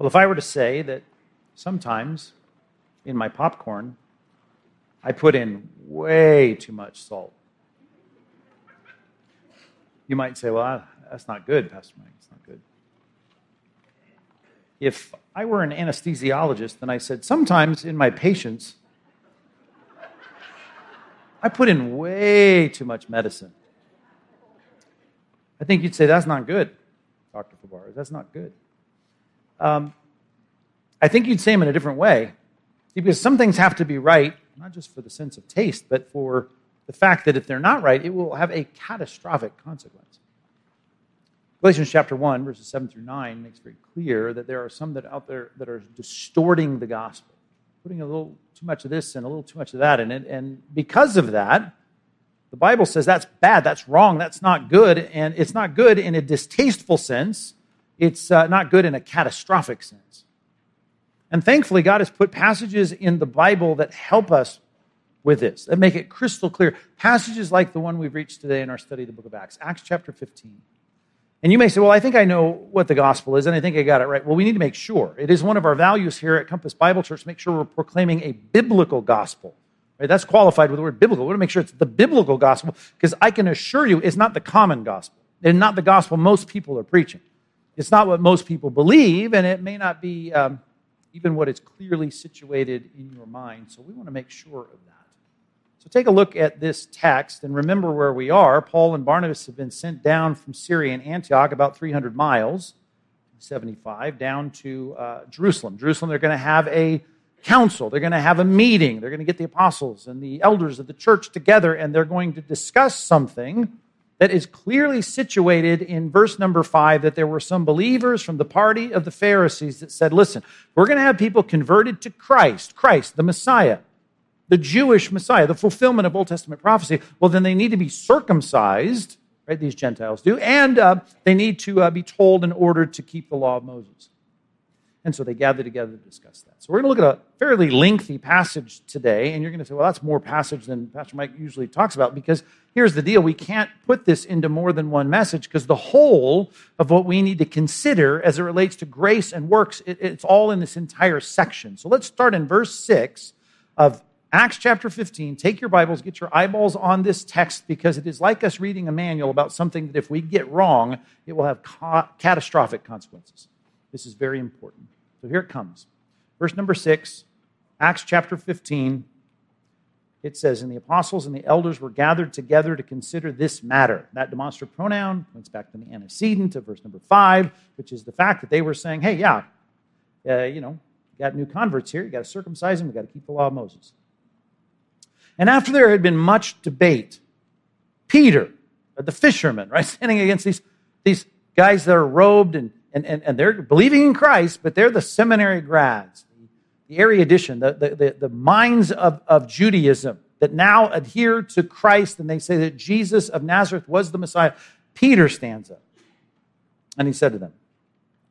Well, if I were to say that sometimes in my popcorn, I put in way too much salt, you might say, well, that's not good, Pastor Mike. It's not good. If I were an anesthesiologist and I said, sometimes in my patients, I put in way too much medicine. I think you'd say, that's not good, Dr. Fabarez. That's not good. Um, I think you'd say them in a different way. Because some things have to be right, not just for the sense of taste, but for the fact that if they're not right, it will have a catastrophic consequence. Galatians chapter 1, verses 7 through 9 makes very clear that there are some that out there that are distorting the gospel, putting a little too much of this and a little too much of that in it. And because of that, the Bible says that's bad, that's wrong, that's not good. And it's not good in a distasteful sense, it's uh, not good in a catastrophic sense. And thankfully, God has put passages in the Bible that help us with this, that make it crystal clear. Passages like the one we've reached today in our study of the book of Acts, Acts chapter 15. And you may say, well, I think I know what the gospel is, and I think I got it right. Well, we need to make sure. It is one of our values here at Compass Bible Church make sure we're proclaiming a biblical gospel. Right? That's qualified with the word biblical. We want to make sure it's the biblical gospel because I can assure you it's not the common gospel and not the gospel most people are preaching. It's not what most people believe, and it may not be um, even what is clearly situated in your mind. So we want to make sure of that. So take a look at this text and remember where we are. Paul and Barnabas have been sent down from Syria and Antioch, about 300 miles, 75, down to uh, Jerusalem. Jerusalem, they're going to have a council. They're going to have a meeting. They're going to get the apostles and the elders of the church together, and they're going to discuss something that is clearly situated in verse number five that there were some believers from the party of the Pharisees that said, Listen, we're going to have people converted to Christ, Christ, the Messiah, the Jewish Messiah, the fulfillment of Old Testament prophecy. Well, then they need to be circumcised, right? These Gentiles do, and uh, they need to uh, be told in order to keep the law of Moses. And so they gather together to discuss that. So we're going to look at a fairly lengthy passage today, and you're going to say, well, that's more passage than Pastor Mike usually talks about, because here's the deal. We can't put this into more than one message, because the whole of what we need to consider as it relates to grace and works, it, it's all in this entire section. So let's start in verse 6 of Acts chapter 15. Take your Bibles, get your eyeballs on this text, because it is like us reading a manual about something that if we get wrong, it will have ca- catastrophic consequences. This is very important. So here it comes. Verse number six, Acts chapter 15. It says, And the apostles and the elders were gathered together to consider this matter. That demonstrative pronoun points back to the antecedent of verse number five, which is the fact that they were saying, Hey, yeah, uh, you know, you got new converts here. You got to circumcise them. We got to keep the law of Moses. And after there had been much debate, Peter, the fisherman, right, standing against these, these guys that are robed and and, and, and they're believing in Christ, but they're the seminary grads, the erudition, the, the, the, the minds of, of Judaism that now adhere to Christ and they say that Jesus of Nazareth was the Messiah. Peter stands up and he said to them,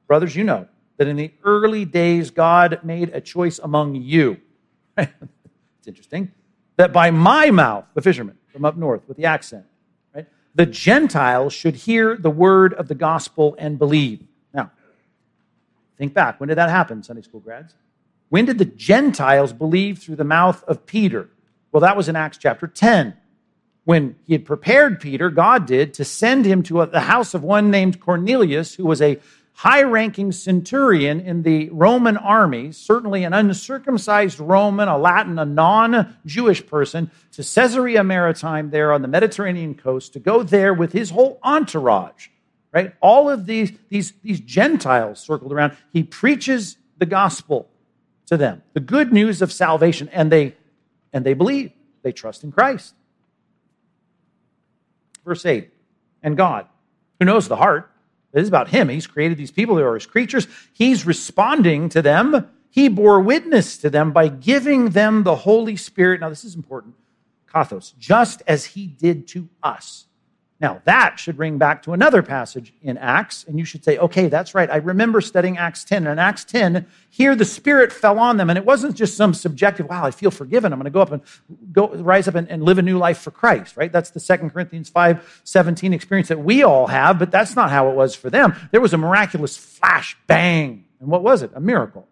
Brothers, you know that in the early days God made a choice among you. it's interesting that by my mouth, the fisherman from up north with the accent, right, the Gentiles should hear the word of the gospel and believe. Think back. When did that happen, Sunday school grads? When did the Gentiles believe through the mouth of Peter? Well, that was in Acts chapter 10. When he had prepared Peter, God did, to send him to the house of one named Cornelius, who was a high ranking centurion in the Roman army, certainly an uncircumcised Roman, a Latin, a non Jewish person, to Caesarea Maritima there on the Mediterranean coast to go there with his whole entourage right? All of these, these, these Gentiles circled around. He preaches the gospel to them, the good news of salvation, and they, and they believe. They trust in Christ. Verse 8, and God, who knows the heart, it is about Him. He's created these people, they are His creatures. He's responding to them. He bore witness to them by giving them the Holy Spirit. Now, this is important. Kathos, just as He did to us now, that should ring back to another passage in Acts, and you should say, okay, that's right. I remember studying Acts 10. And in Acts 10, here the Spirit fell on them, and it wasn't just some subjective, wow, I feel forgiven. I'm going to go up and go, rise up and, and live a new life for Christ, right? That's the 2 Corinthians 5 17 experience that we all have, but that's not how it was for them. There was a miraculous flash, bang, And what was it? A miracle.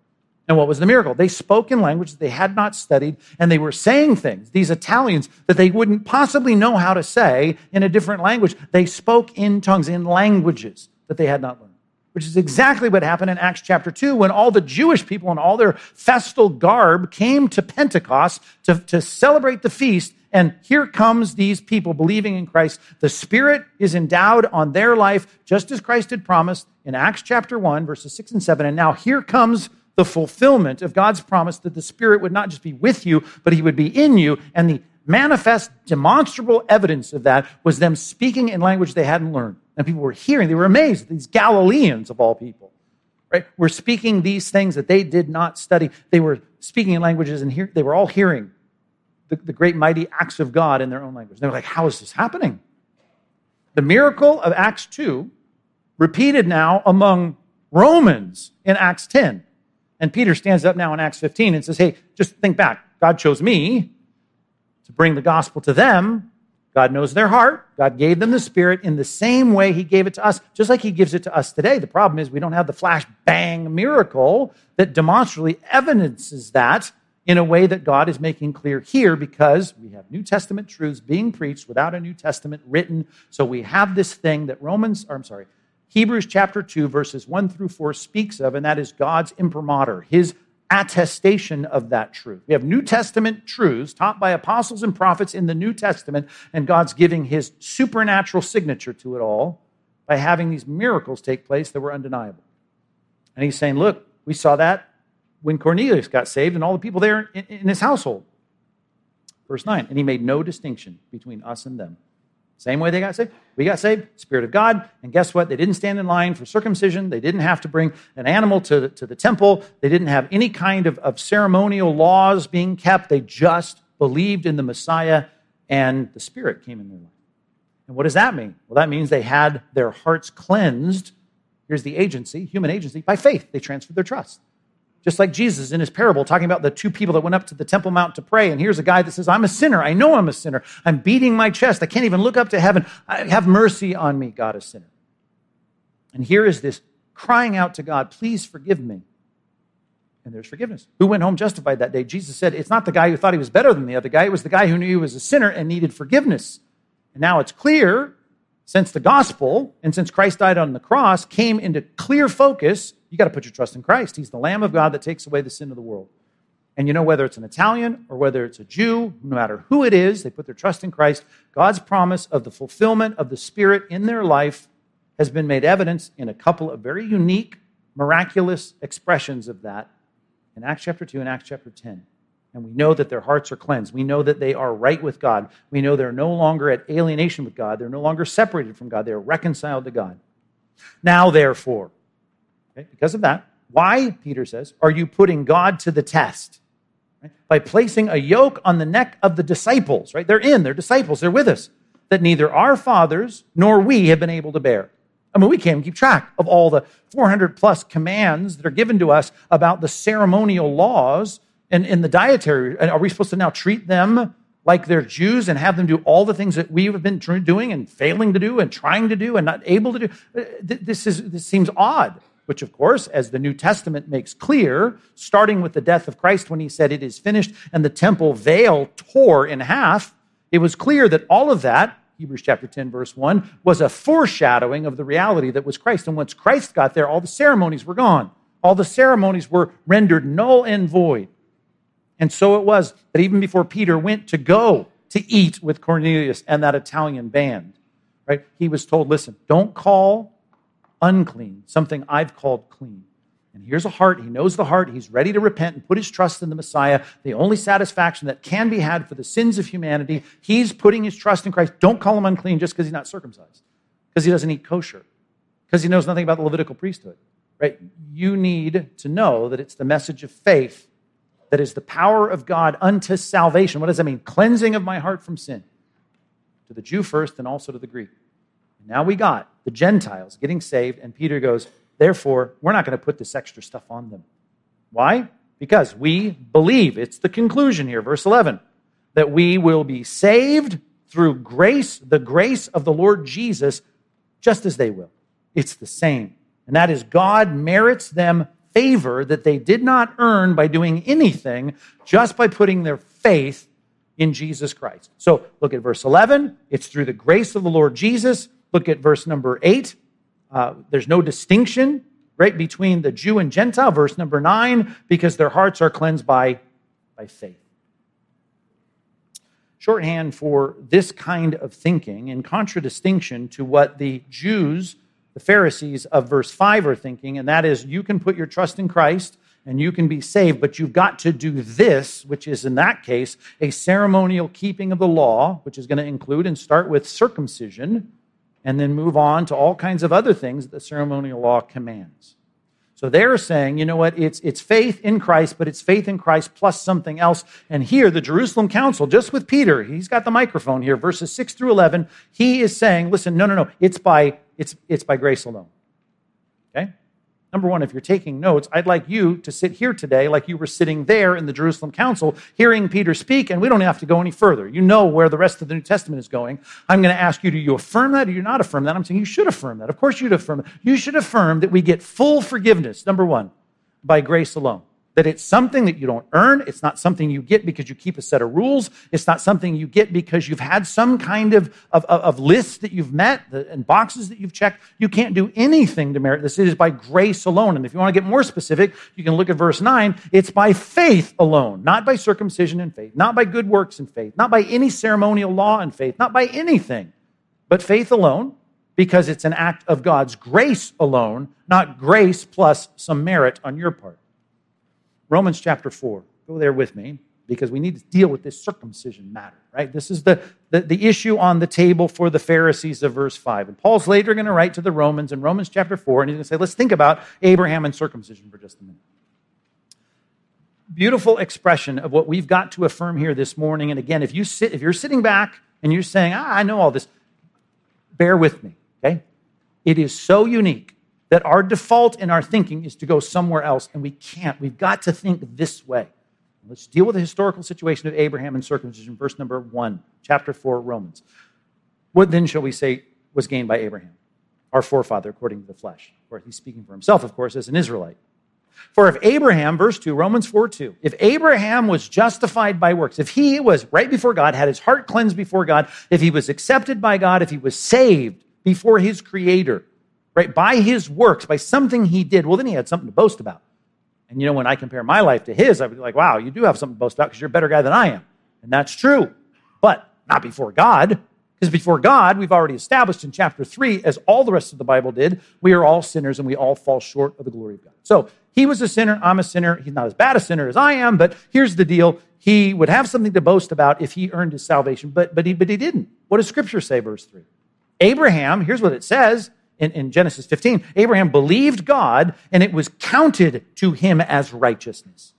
And what was the miracle? They spoke in languages they had not studied, and they were saying things, these Italians, that they wouldn't possibly know how to say in a different language. They spoke in tongues, in languages that they had not learned, which is exactly what happened in Acts chapter 2 when all the Jewish people in all their festal garb came to Pentecost to, to celebrate the feast. And here comes these people believing in Christ. The Spirit is endowed on their life, just as Christ had promised in Acts chapter 1, verses 6 and 7. And now here comes the fulfillment of God's promise that the Spirit would not just be with you, but He would be in you. And the manifest, demonstrable evidence of that was them speaking in language they hadn't learned. And people were hearing, they were amazed. These Galileans, of all people, right, were speaking these things that they did not study. They were speaking in languages and hear, they were all hearing the, the great mighty acts of God in their own language. They were like, how is this happening? The miracle of Acts 2, repeated now among Romans in Acts 10. And Peter stands up now in Acts 15 and says, Hey, just think back. God chose me to bring the gospel to them. God knows their heart. God gave them the Spirit in the same way He gave it to us, just like He gives it to us today. The problem is we don't have the flash bang miracle that demonstrably evidences that in a way that God is making clear here because we have New Testament truths being preached without a New Testament written. So we have this thing that Romans, or I'm sorry, Hebrews chapter 2, verses 1 through 4 speaks of, and that is God's imprimatur, his attestation of that truth. We have New Testament truths taught by apostles and prophets in the New Testament, and God's giving his supernatural signature to it all by having these miracles take place that were undeniable. And he's saying, Look, we saw that when Cornelius got saved and all the people there in, in his household. Verse 9, and he made no distinction between us and them same way they got saved. We got saved, Spirit of God. And guess what? They didn't stand in line for circumcision. They didn't have to bring an animal to, to the temple. They didn't have any kind of, of ceremonial laws being kept. They just believed in the Messiah, and the Spirit came in their life. And what does that mean? Well, that means they had their hearts cleansed. Here's the agency, human agency, by faith. They transferred their trust. Just like Jesus in his parable, talking about the two people that went up to the Temple Mount to pray. And here's a guy that says, I'm a sinner. I know I'm a sinner. I'm beating my chest. I can't even look up to heaven. have mercy on me, God, a sinner. And here is this crying out to God, please forgive me. And there's forgiveness. Who went home justified that day? Jesus said, It's not the guy who thought he was better than the other guy. It was the guy who knew he was a sinner and needed forgiveness. And now it's clear, since the gospel and since Christ died on the cross came into clear focus, you got to put your trust in Christ. He's the Lamb of God that takes away the sin of the world. And you know, whether it's an Italian or whether it's a Jew, no matter who it is, they put their trust in Christ. God's promise of the fulfillment of the Spirit in their life has been made evidence in a couple of very unique, miraculous expressions of that in Acts chapter 2 and Acts chapter 10. And we know that their hearts are cleansed. We know that they are right with God. We know they're no longer at alienation with God. They're no longer separated from God. They are reconciled to God. Now, therefore, Okay? Because of that, why, Peter says, are you putting God to the test? Right? By placing a yoke on the neck of the disciples, right? They're in, they're disciples, they're with us, that neither our fathers nor we have been able to bear. I mean, we can't keep track of all the 400 plus commands that are given to us about the ceremonial laws and, and the dietary. And Are we supposed to now treat them like they're Jews and have them do all the things that we have been doing and failing to do and trying to do and not able to do? Uh, this, is, this seems odd which, of course, as the New Testament makes clear, starting with the death of Christ when he said, It is finished, and the temple veil tore in half, it was clear that all of that, Hebrews chapter 10, verse 1, was a foreshadowing of the reality that was Christ. And once Christ got there, all the ceremonies were gone. All the ceremonies were rendered null and void. And so it was that even before Peter went to go to eat with Cornelius and that Italian band, right, he was told, listen, don't call unclean, something I've called clean. And here's a heart. He knows the heart. He's ready to repent and put his trust in the Messiah, the only satisfaction that can be had for the sins of humanity. He's putting his trust in Christ. Don't call him unclean just because he's not circumcised, because he doesn't eat kosher, because he knows nothing about the Levitical priesthood. Right? You need to know that it's the message of faith that is the power of God unto salvation. What does that mean? Cleansing of my heart from sin. To the Jew first and also to the Greek. Now we got the Gentiles getting saved, and Peter goes, Therefore, we're not going to put this extra stuff on them. Why? Because we believe, it's the conclusion here, verse 11, that we will be saved through grace, the grace of the Lord Jesus, just as they will. It's the same. And that is God merits them favor that they did not earn by doing anything, just by putting their faith in Jesus Christ. So look at verse 11. It's through the grace of the Lord Jesus. Look at verse number 8. Uh, there's no distinction, right, between the Jew and Gentile. Verse number 9, because their hearts are cleansed by, by faith shorthand for this kind of thinking in contradistinction to what the Jews, the Pharisees of verse 5 are thinking, and that is you can put your trust in Christ and you can be saved, but you've got to do this, which is in that case a ceremonial keeping of the law, which is going to include and start with circumcision and then move on to all kinds of other things that the ceremonial law commands. So they're saying, you know what, it's, it's faith in Christ, but it's faith in Christ plus something else. And here, the Jerusalem Council, just with Peter, he's got the microphone here, verses 6 through 11, he is saying, listen, no, no, no, it's by, it's, it's by grace alone. Okay? Number one, if you're taking notes, I'd like you to sit here today like you were sitting there in the Jerusalem Council hearing Peter speak, and we don't have to go any further. You know where the rest of the New Testament is going. I'm going to ask you, do you affirm that or do you not affirm that? I'm saying you should affirm that. Of course you'd affirm it. You should affirm that we get full forgiveness, number one, by grace alone that it's something that you don't earn. It's not something you get because you keep a set of rules. It's not something you get because you've had some kind of, of, of list that you've met and boxes that you've checked. You can't do anything to merit this. It is by grace alone. And if you want to get more specific, you can look at verse 9. It's by faith alone, not by circumcision and faith, not by good works and faith, not by any ceremonial law and faith, not by anything, but faith alone because it's an act of God's grace alone, not grace plus some merit on your part. Romans chapter 4. Go there with me because we need to deal with this circumcision matter, right? This is the, the, the, issue on the table for the Pharisees of verse 5. And Paul's later going to write to the Romans in Romans chapter 4, and he's going to say, let's think about Abraham and circumcision for just a minute. Beautiful expression of what we've got to affirm here this morning. And again, if, you sit, if you're sitting back and you're saying, ah, I know all this, bear with me, okay? It is so unique that our default in our thinking is to go somewhere else, and we can't. We've got to think this way. Let's deal with the historical situation of Abraham and circumcision, verse number one, chapter four, Romans. What then shall we say was gained by Abraham, our forefather, according to the flesh? Or he's speaking for himself, of course, as an Israelite. For if Abraham, verse 2, Romans 4 2, if Abraham was justified by works, if he was right before God, had his heart cleansed before God, if he was accepted by God, if he was saved before his creator, right? By his works, by something he did, well, then he had something to boast about. And you know, when I compare my life to his, I'd be like, wow, you do have something to boast about because you're a better guy than I am. And that's true. But not before God. Because before God, we've already established in chapter 3, as all the rest of the Bible did, we are all sinners and we all fall short of the glory of God. So he was a sinner, I'm a sinner. He's not as bad a sinner as I am, but here's the deal. He would have something to boast about if he earned his salvation, but, but, he, but he didn't. What does Scripture say, verse 3? Abraham, here's what it says in, in Genesis 15, Abraham believed God and it was counted to him as righteousness.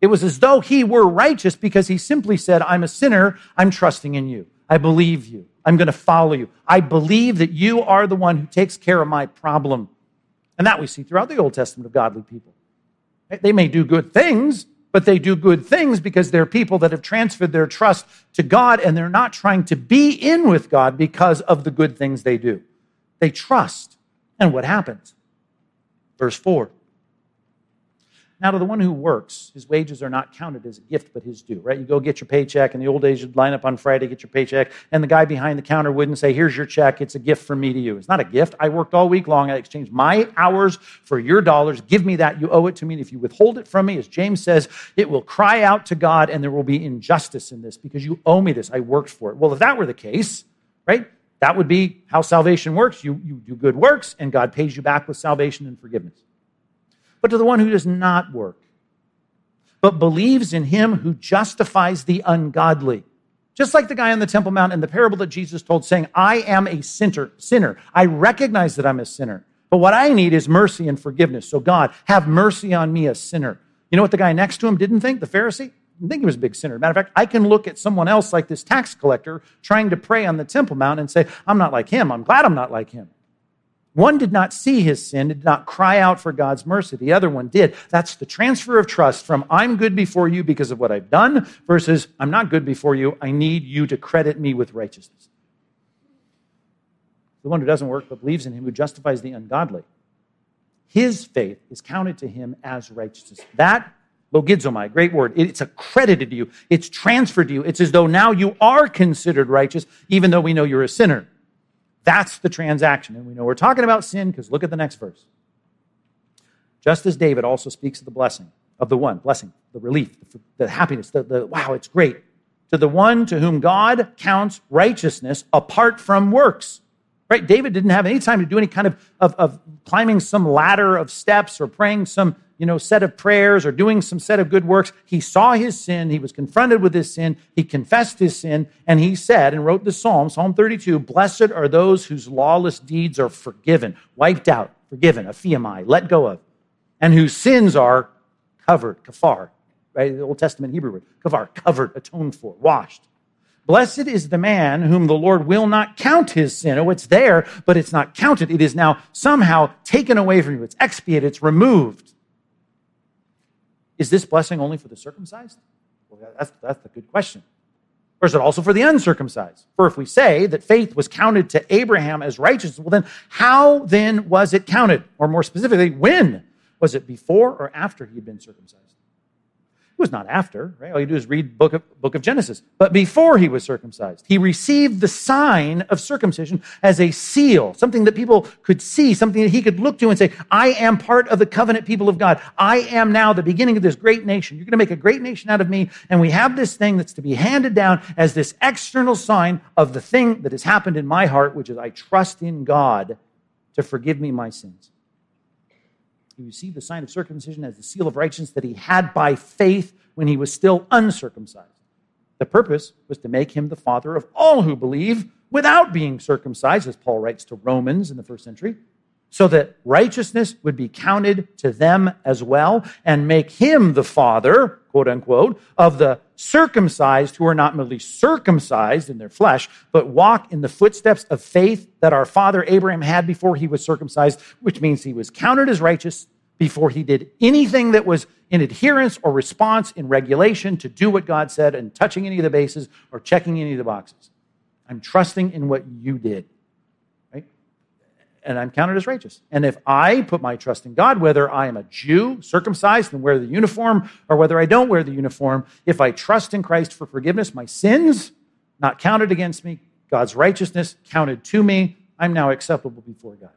It was as though he were righteous because he simply said, I'm a sinner. I'm trusting in you. I believe you. I'm going to follow you. I believe that you are the one who takes care of my problem. And that we see throughout the Old Testament of godly people. They may do good things, but they do good things because they're people that have transferred their trust to God and they're not trying to be in with God because of the good things they do. They trust. And what happens? Verse 4. Now, to the one who works, his wages are not counted as a gift, but his due, right? You go get your paycheck. In the old days, you'd line up on Friday, get your paycheck, and the guy behind the counter wouldn't say, Here's your check. It's a gift from me to you. It's not a gift. I worked all week long. I exchanged my hours for your dollars. Give me that. You owe it to me. And if you withhold it from me, as James says, it will cry out to God, and there will be injustice in this because you owe me this. I worked for it. Well, if that were the case, right? That would be how salvation works. You, you do good works, and God pays you back with salvation and forgiveness. But to the one who does not work, but believes in him who justifies the ungodly, just like the guy on the Temple Mount in the parable that Jesus told, saying, I am a sinner, sinner. I recognize that I'm a sinner. But what I need is mercy and forgiveness. So, God, have mercy on me, a sinner. You know what the guy next to him didn't think, the Pharisee? Think he was a big sinner. Matter of fact, I can look at someone else like this tax collector trying to pray on the Temple Mount and say, I'm not like him. I'm glad I'm not like him. One did not see his sin, did not cry out for God's mercy. The other one did. That's the transfer of trust from I'm good before you because of what I've done versus I'm not good before you. I need you to credit me with righteousness. The one who doesn't work but believes in him who justifies the ungodly his faith is counted to him as righteousness. That, logizomai, great word, it's accredited to you, it's transferred to you. It's as though now you are considered righteous, even though we know you're a sinner. That's the transaction. And we know we're talking about sin because look at the next verse. Just as David also speaks of the blessing, of the one, blessing, the relief, the, the happiness, the, the wow, it's great. To the one to whom God counts righteousness apart from works. Right? David didn't have any time to do any kind of, of, of climbing some ladder of steps or praying some you know, set of prayers or doing some set of good works. He saw his sin. He was confronted with his sin. He confessed his sin. And he said and wrote the Psalm, Psalm 32, Blessed are those whose lawless deeds are forgiven, wiped out, forgiven, aphiamai, let go of, and whose sins are covered, kafar, right? The Old Testament Hebrew word, kafar, covered, atoned for, washed. Blessed is the man whom the Lord will not count his sin. Oh, it's there, but it's not counted. It is now somehow taken away from you. It's expiated, it's removed. Is this blessing only for the circumcised? Well, that's, that's a good question. Or is it also for the uncircumcised? For if we say that faith was counted to Abraham as righteousness, well, then how then was it counted? Or more specifically, when? Was it before or after he had been circumcised? Was not after, right? All you do is read book of, book of Genesis. But before he was circumcised, he received the sign of circumcision as a seal, something that people could see, something that he could look to and say, I am part of the covenant people of God. I am now the beginning of this great nation. You're going to make a great nation out of me. And we have this thing that's to be handed down as this external sign of the thing that has happened in my heart, which is I trust in God to forgive me my sins. He received the sign of circumcision as the seal of righteousness that he had by faith when he was still uncircumcised. The purpose was to make him the father of all who believe without being circumcised, as Paul writes to Romans in the first century, so that righteousness would be counted to them as well and make him the father, quote unquote, of the circumcised who are not merely circumcised in their flesh, but walk in the footsteps of faith that our father Abraham had before he was circumcised, which means he was counted as righteous before he did anything that was in adherence or response in regulation to do what God said and touching any of the bases or checking any of the boxes. I'm trusting in what you did. And I'm counted as righteous. And if I put my trust in God, whether I am a Jew, circumcised, and wear the uniform, or whether I don't wear the uniform, if I trust in Christ for forgiveness, my sins not counted against me, God's righteousness counted to me, I'm now acceptable before God.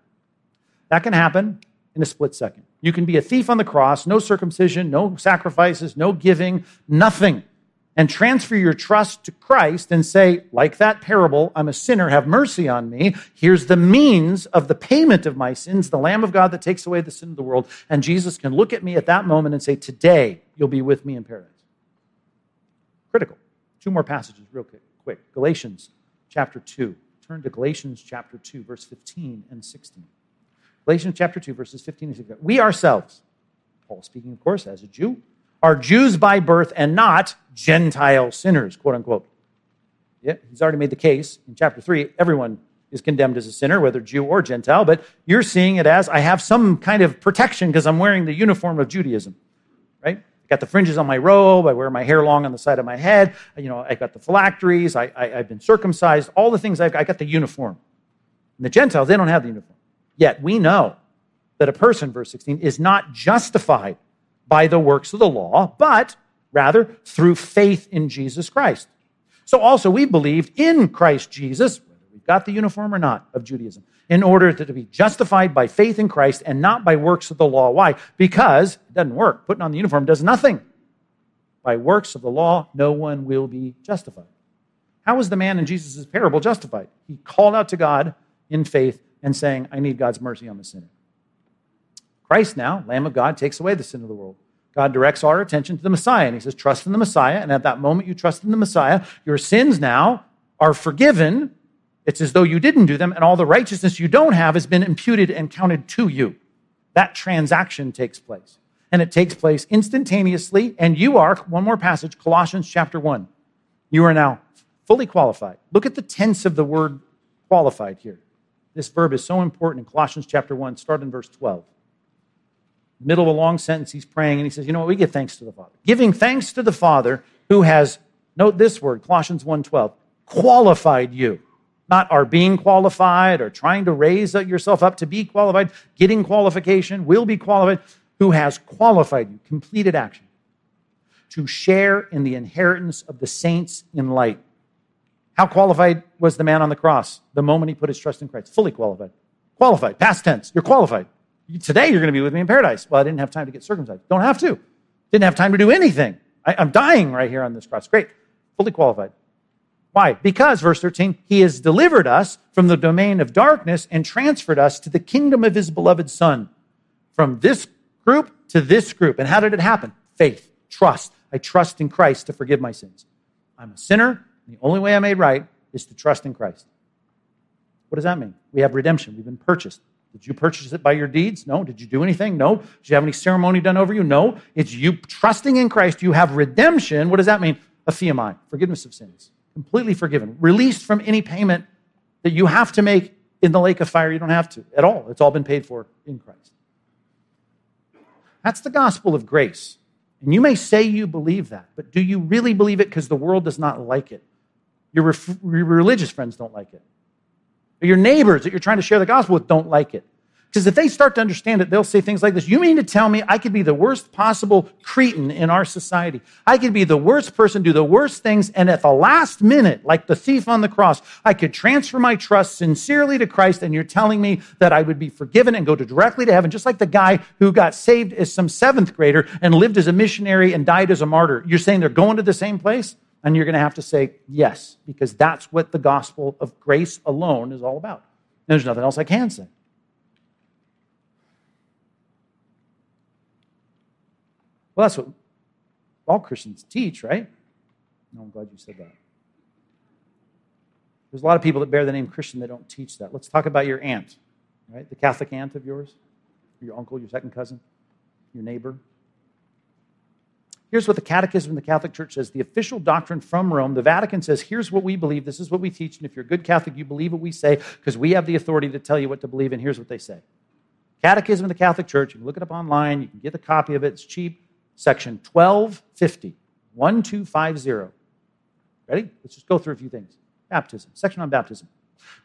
That can happen in a split second. You can be a thief on the cross, no circumcision, no sacrifices, no giving, nothing, and transfer your trust to Christ and say, like that parable, I'm a sinner, have mercy on me. Here's the means of the payment of my sins, the Lamb of God that takes away the sin of the world. And Jesus can look at me at that moment and say, Today, you'll be with me in paradise. Critical. Two more passages, real quick. Galatians chapter 2. Turn to Galatians chapter 2, verse 15 and 16. Galatians chapter 2, verses 15 and 16. We ourselves, Paul speaking, of course, as a Jew, are Jews by birth and not Gentile sinners, quote unquote. Yeah, he's already made the case in chapter 3. Everyone is condemned as a sinner, whether Jew or Gentile, but you're seeing it as I have some kind of protection because I'm wearing the uniform of Judaism, right? I got the fringes on my robe. I wear my hair long on the side of my head. You know, I got the phylacteries. I, I, have been circumcised. All the things I've got, I got the uniform. And the Gentiles, they don't have the uniform. Yet we know that a person, verse 16, is not justified by the works of the law, but rather through faith in Jesus Christ. So also we believed in Christ Jesus, whether we've got the uniform or not of Judaism, in order to be justified by faith in Christ and not by works of the law. Why? Because it doesn't work. Putting on the uniform does nothing. By works of the law, no one will be justified. How was the man in Jesus' parable justified? He called out to God in faith and saying, I need God's mercy on the sinner. Christ now, Lamb of God, takes away the sin of the world. God directs our attention to the Messiah, and he says, Trust in the Messiah. And at that moment you trust in the Messiah, your sins now are forgiven. It's as though you didn't do them, and all the righteousness you don't have has been imputed and counted to you. That transaction takes place. And it takes place instantaneously, and you are, one more passage, Colossians chapter 1. You are now fully qualified. Look at the tense of the word qualified here. This verb is so important in Colossians chapter 1, start in verse 12. Middle of a long sentence, he's praying and he says, You know what? We give thanks to the Father. Giving thanks to the Father who has, note this word, Colossians 1:12, qualified you. not our being qualified or trying to raise yourself up to be qualified, getting qualification, will be qualified, who has qualified you, completed action, to share in the inheritance of the saints in light. How qualified was the man on the cross the moment he put his trust in Christ? Fully qualified. Qualified, past tense. You're qualified. Today you're going to be with me in paradise. Well, I didn't have time to get circumcised. Don't have to. Didn't have time to do anything. I, I'm dying right here on this cross. Great. Fully qualified. Why? Because, verse 13, he has delivered us from the domain of darkness and transferred us to the kingdom of his beloved Son. From this group to this group. And how did it happen? Faith, trust. I trust in Christ to forgive my sins. I'm a sinner. The only way I'm made right is to trust in Christ. What does that mean? We have redemption. We've been purchased. Did you purchase it by your deeds? No. Did you do anything? No. Did you have any ceremony done over you? No. It's you trusting in Christ. You have redemption. What does that mean? A Aphiamai, forgiveness of sins. Completely forgiven. Released from any payment that you have to make in the lake of fire. You don't have to at all. It's all been paid for in Christ. That's the gospel of grace. And you may say you believe that, but do you really believe it because the world does not like it? Your, ref- your religious friends don't like it. Your neighbors that you're trying to share the gospel with don't like it. Because if they start to understand it, they'll say things like this You mean to tell me I could be the worst possible cretin in our society? I could be the worst person, do the worst things, and at the last minute, like the thief on the cross, I could transfer my trust sincerely to Christ, and you're telling me that I would be forgiven and go to directly to heaven, just like the guy who got saved as some seventh grader and lived as a missionary and died as a martyr. You're saying they're going to the same place? And you're going to have to say yes, because that's what the gospel of grace alone is all about. There's nothing else I can say. Well, that's what all Christians teach, right? No, I'm glad you said that. There's a lot of people that bear the name Christian that don't teach that. Let's talk about your aunt, right? The Catholic aunt of yours, your uncle, your second cousin, your neighbor. Here's what the Catechism of the Catholic Church says the official doctrine from Rome. The Vatican says, here's what we believe, this is what we teach, and if you're a good Catholic, you believe what we say because we have the authority to tell you what to believe, and here's what they say. Catechism of the Catholic Church, you can look it up online, you can get a copy of it, it's cheap. Section 1250, 1250. Ready? Let's just go through a few things. Baptism, section on baptism.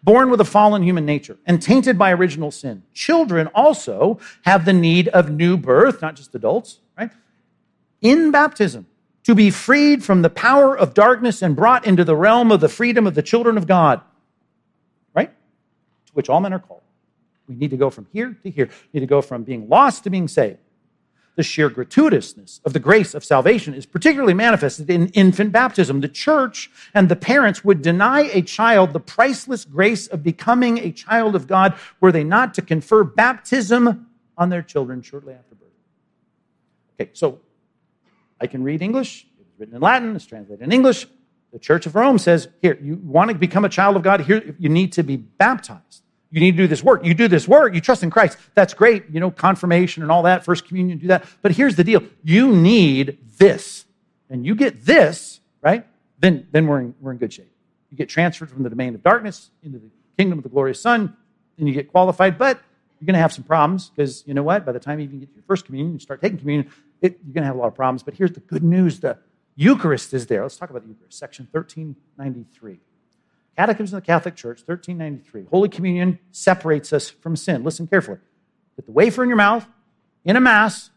Born with a fallen human nature and tainted by original sin, children also have the need of new birth, not just adults, right? In baptism to be freed from the power of darkness and brought into the realm of the freedom of the children of God. Right? To which all men are called. We need to go from here to here. We need to go from being lost to being saved. The sheer gratuitousness of the grace of salvation is particularly manifested in infant baptism. The church and the parents would deny a child the priceless grace of becoming a child of God were they not to confer baptism on their children shortly after birth. Okay, so I can read English. It was written in Latin, it's translated in English. The Church of Rome says, here, you want to become a child of God, here, you need to be baptized. You need to do this work. You do this work, you trust in Christ. That's great, you know, confirmation and all that, first communion, do that. But here's the deal you need this. And you get this, right? Then, then we're, in, we're in good shape. You get transferred from the domain of darkness into the kingdom of the glorious Son, and you get qualified. But you're going to have some problems because you know what? By the time you even get to your first communion, you start taking communion, it, you're going to have a lot of problems. But here's the good news the Eucharist is there. Let's talk about the Eucharist, section 1393. Catechism of the Catholic Church, 1393. Holy Communion separates us from sin. Listen carefully. Put the wafer in your mouth, in a Mass,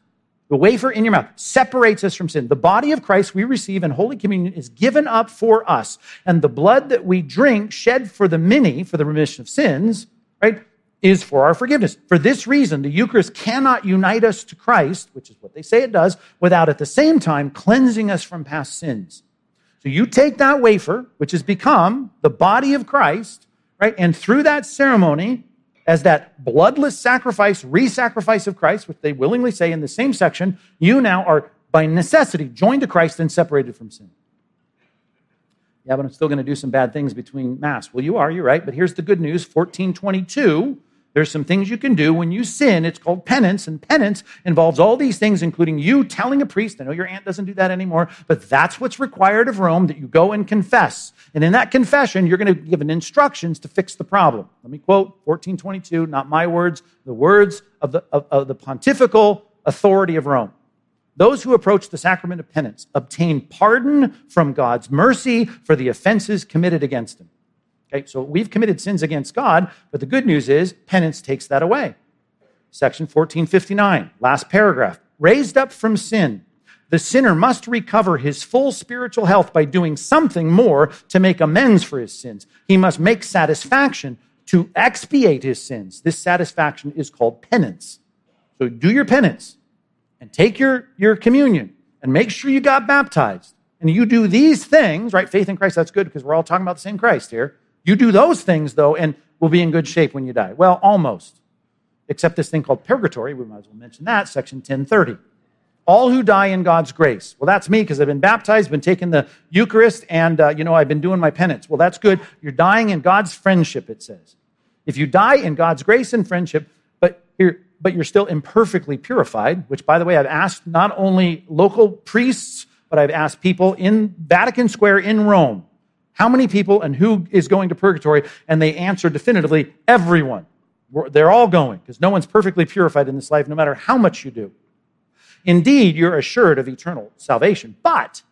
the wafer in your mouth separates us from sin. The body of Christ we receive in Holy Communion is given up for us. And the blood that we drink, shed for the many, for the remission of sins, right? Is for our forgiveness. For this reason, the Eucharist cannot unite us to Christ, which is what they say it does, without at the same time cleansing us from past sins. So you take that wafer, which has become the body of Christ, right? And through that ceremony, as that bloodless sacrifice, re sacrifice of Christ, which they willingly say in the same section, you now are by necessity joined to Christ and separated from sin. Yeah, but I'm still going to do some bad things between Mass. Well, you are, you're right. But here's the good news 1422 there's some things you can do when you sin. It's called penance, and penance involves all these things, including you telling a priest. I know your aunt doesn't do that anymore, but that's what's required of Rome that you go and confess. And in that confession, you're going to be given instructions to fix the problem. Let me quote 1422, not my words, the words of the, of, of the pontifical authority of Rome. Those who approach the sacrament of penance obtain pardon from God's mercy for the offenses committed against them. Okay, so we've committed sins against God, but the good news is penance takes that away. Section 1459, last paragraph. Raised up from sin, the sinner must recover his full spiritual health by doing something more to make amends for his sins. He must make satisfaction to expiate his sins. This satisfaction is called penance. So do your penance and take your, your communion and make sure you got baptized. And you do these things, right? Faith in Christ, that's good because we're all talking about the same Christ here. You do those things, though, and we'll be in good shape when you die. Well, almost. Except this thing called purgatory. We might as well mention that, section 1030. All who die in God's grace. Well, that's me because I've been baptized, been taking the Eucharist, and, uh, you know, I've been doing my penance. Well, that's good. You're dying in God's friendship, it says. If you die in God's grace and friendship, but you're, but you're still imperfectly purified, which, by the way, I've asked not only local priests, but I've asked people in Vatican Square in Rome, how many people and who is going to purgatory? And they answer definitively, everyone. They're all going because no one's perfectly purified in this life, no matter how much you do. Indeed, you're assured of eternal salvation. But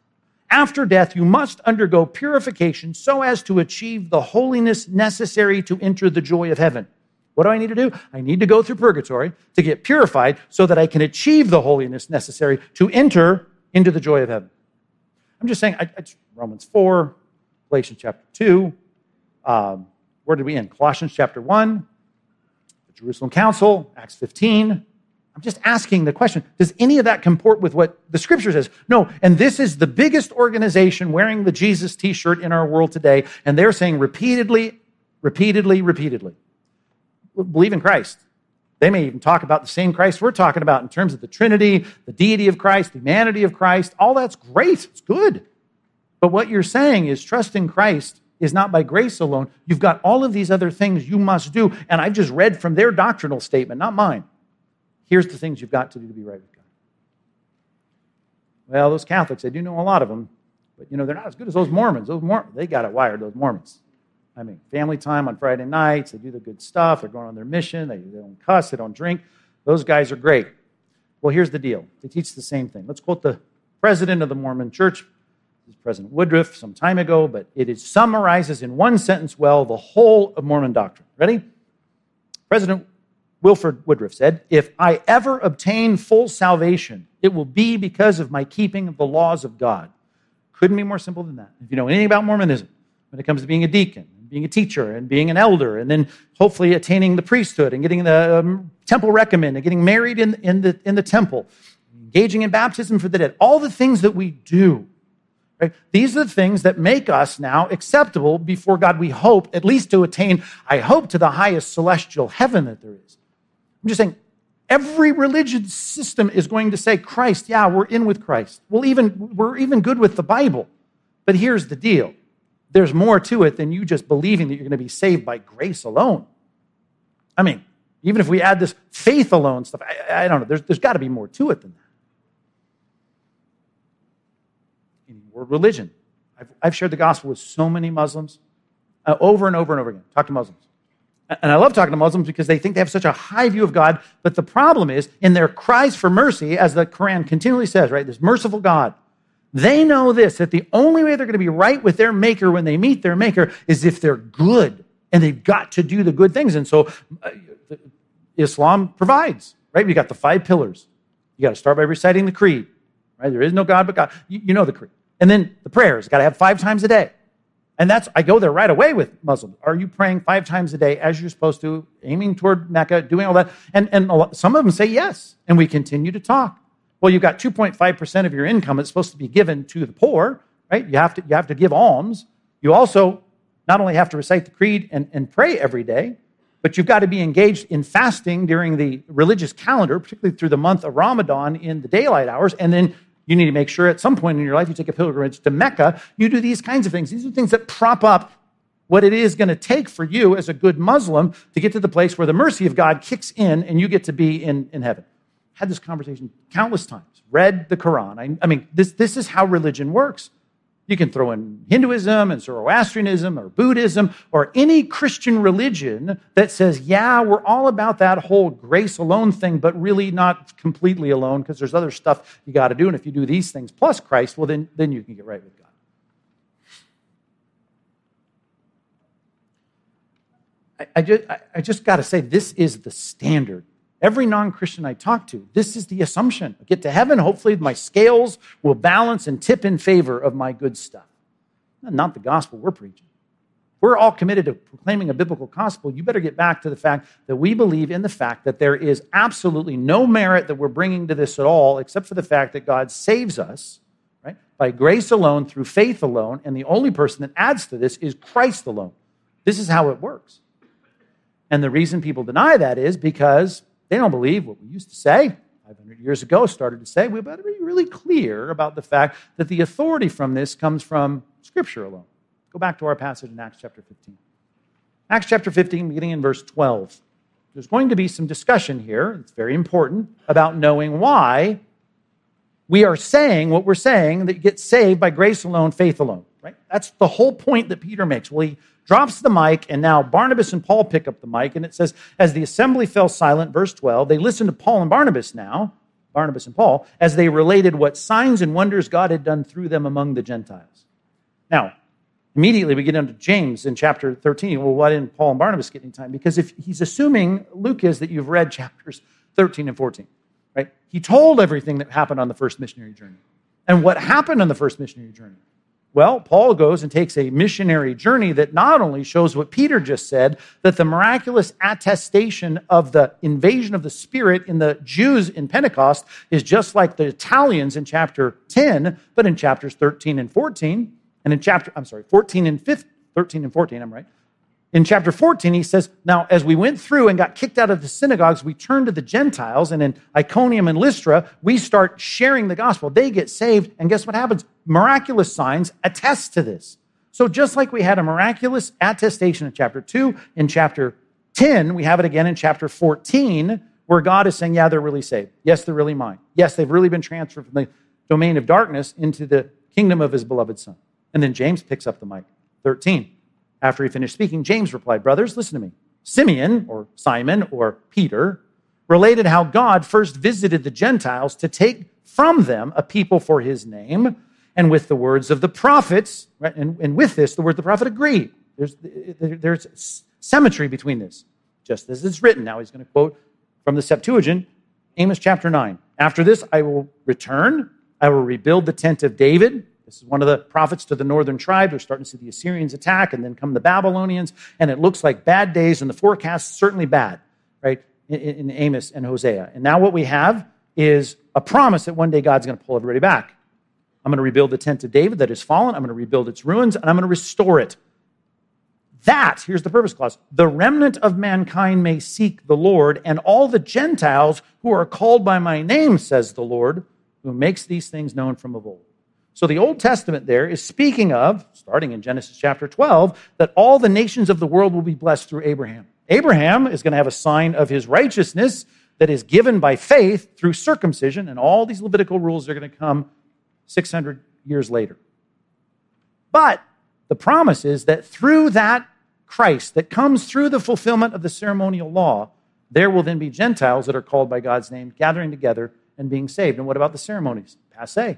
after death, you must undergo purification so as to achieve the holiness necessary to enter the joy of heaven. What do I need to do? I need to go through purgatory to get purified so that I can achieve the holiness necessary to enter into the joy of heaven. I'm just saying, I, I, Romans 4, Galatians chapter 2. Um, where did we end? Colossians chapter 1, the Jerusalem Council, Acts 15. I'm just asking the question Does any of that comport with what the scripture says? No. And this is the biggest organization wearing the Jesus t shirt in our world today. And they're saying repeatedly, repeatedly, repeatedly believe in Christ. They may even talk about the same Christ we're talking about in terms of the Trinity, the deity of Christ, the humanity of Christ. All that's great. It's good. But what you're saying is trust in Christ is not by grace alone. You've got all of these other things you must do. And I've just read from their doctrinal statement, not mine. Here's the things you've got to do to be right with God. Well, those Catholics, I do know a lot of them, but you know, they're not as good as those Mormons. Those Mormons, they got it wired, those Mormons. I mean, family time on Friday nights, they do the good stuff, they're going on their mission, they, they don't cuss, they don't drink. Those guys are great. Well, here's the deal they teach the same thing. Let's quote the president of the Mormon church. Is President Woodruff some time ago, but it summarizes in one sentence well the whole of Mormon doctrine. Ready? President Wilford Woodruff said, If I ever obtain full salvation, it will be because of my keeping of the laws of God. Couldn't be more simple than that. If you know anything about Mormonism, when it comes to being a deacon, being a teacher, and being an elder, and then hopefully attaining the priesthood and getting the um, temple recommend and getting married in, in, the, in the temple, engaging in baptism for the dead, all the things that we do. Right? These are the things that make us now acceptable before God, we hope, at least to attain, I hope, to the highest celestial heaven that there is. I'm just saying, every religion system is going to say, Christ, yeah, we're in with Christ. We'll even, we're even good with the Bible. But here's the deal there's more to it than you just believing that you're going to be saved by grace alone. I mean, even if we add this faith alone stuff, I, I don't know, there's, there's got to be more to it than that. World religion, I've, I've shared the gospel with so many Muslims uh, over and over and over again. Talk to Muslims. And I love talking to Muslims because they think they have such a high view of God. But the problem is, in their cries for mercy, as the Quran continually says, right, this merciful God, they know this that the only way they're going to be right with their Maker when they meet their Maker is if they're good and they've got to do the good things. And so uh, Islam provides, right? We got the five pillars. You got to start by reciting the creed, right? There is no God but God. You, you know the creed. And then the prayers, got to have five times a day. And that's, I go there right away with Muslims. Are you praying five times a day as you're supposed to, aiming toward Mecca, doing all that? And, and lot, some of them say yes. And we continue to talk. Well, you've got 2.5% of your income that's supposed to be given to the poor, right? You have to, you have to give alms. You also not only have to recite the creed and, and pray every day, but you've got to be engaged in fasting during the religious calendar, particularly through the month of Ramadan in the daylight hours, and then you need to make sure at some point in your life you take a pilgrimage to Mecca. You do these kinds of things. These are things that prop up what it is going to take for you as a good Muslim to get to the place where the mercy of God kicks in and you get to be in, in heaven. Had this conversation countless times, read the Quran. I, I mean, this, this is how religion works. You can throw in Hinduism and Zoroastrianism or Buddhism or any Christian religion that says, yeah, we're all about that whole grace alone thing, but really not completely alone because there's other stuff you got to do. And if you do these things plus Christ, well, then, then you can get right with God. I, I just, I, I just got to say, this is the standard. Every non Christian I talk to, this is the assumption. I get to heaven, hopefully, my scales will balance and tip in favor of my good stuff. Not the gospel we're preaching. We're all committed to proclaiming a biblical gospel. You better get back to the fact that we believe in the fact that there is absolutely no merit that we're bringing to this at all, except for the fact that God saves us, right, by grace alone, through faith alone, and the only person that adds to this is Christ alone. This is how it works. And the reason people deny that is because they don't believe what we used to say 500 years ago, started to say, we better be really clear about the fact that the authority from this comes from Scripture alone. Go back to our passage in Acts chapter 15. Acts chapter 15, beginning in verse 12. There's going to be some discussion here, it's very important, about knowing why we are saying what we're saying that you get saved by grace alone, faith alone, right? That's the whole point that Peter makes. Well, he drops the mic, and now Barnabas and Paul pick up the mic, and it says, As the assembly fell silent, verse 12, they listened to Paul and Barnabas now, Barnabas and Paul, as they related what signs and wonders God had done through them among the Gentiles. Now, immediately we get into James in chapter 13. Well, why didn't Paul and Barnabas get any time? Because if he's assuming, Luke is, that you've read chapters 13 and 14, right? He told everything that happened on the first missionary journey. And what happened on the first missionary journey? Well, Paul goes and takes a missionary journey that not only shows what Peter just said, that the miraculous attestation of the invasion of the Spirit in the Jews in Pentecost is just like the Italians in chapter 10, but in chapters 13 and 14, and in chapter, I'm sorry, 14 and 15, 13 and 14, I'm right. In chapter 14, he says, Now, as we went through and got kicked out of the synagogues, we turned to the Gentiles, and in Iconium and Lystra, we start sharing the gospel. They get saved, and guess what happens? Miraculous signs attest to this. So, just like we had a miraculous attestation in chapter 2, in chapter 10, we have it again in chapter 14, where God is saying, Yeah, they're really saved. Yes, they're really mine. Yes, they've really been transferred from the domain of darkness into the kingdom of his beloved Son. And then James picks up the mic. 13. After he finished speaking, James replied, Brothers, listen to me. Simeon, or Simon, or Peter, related how God first visited the Gentiles to take from them a people for his name. And with the words of the prophets, right, and, and with this, the word of the prophet agreed. There's, there's symmetry between this, just as it's written. Now he's going to quote from the Septuagint, Amos chapter 9. After this, I will return, I will rebuild the tent of David this is one of the prophets to the northern tribes. We're starting to see the Assyrians attack, and then come the Babylonians, and it looks like bad days, and the forecast certainly bad, right, in, in Amos and Hosea. And now what we have is a promise that one day God's going to pull everybody back. I'm going to rebuild the tent of David that has fallen. I'm going to rebuild its ruins, and I'm going to restore it. That, here's the purpose clause the remnant of mankind may seek the Lord, and all the Gentiles who are called by my name, says the Lord, who makes these things known from of old. So the Old Testament there is speaking of, starting in Genesis chapter 12, that all the nations of the world will be blessed through Abraham. Abraham is going to have a sign of his righteousness that is given by faith through circumcision, and all these Levitical rules are going to come 600 years later. But the promise is that through that Christ that comes through the fulfillment of the ceremonial law, there will then be Gentiles that are called by God's name gathering together and being saved. And what about the ceremonies? Passe.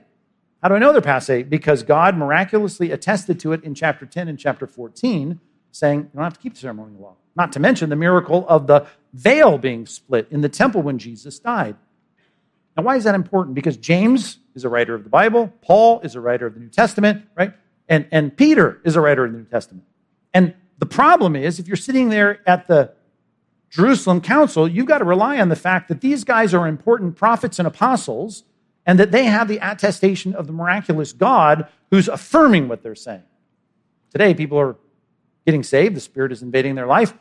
How do I know they're passe? Because God miraculously attested to it in chapter 10 and chapter 14, saying you don't have to keep the ceremonial law. Not to mention the miracle of the veil being split in the temple when Jesus died. Now, why is that important? Because James is a writer of the Bible, Paul is a writer of the New Testament, right? And, and Peter is a writer of the New Testament. And the problem is, if you're sitting there at the Jerusalem Council, you've got to rely on the fact that these guys are important prophets and apostles and that they have the attestation of the miraculous God who's affirming what they're saying. Today, people are getting saved, the Spirit is invading their life,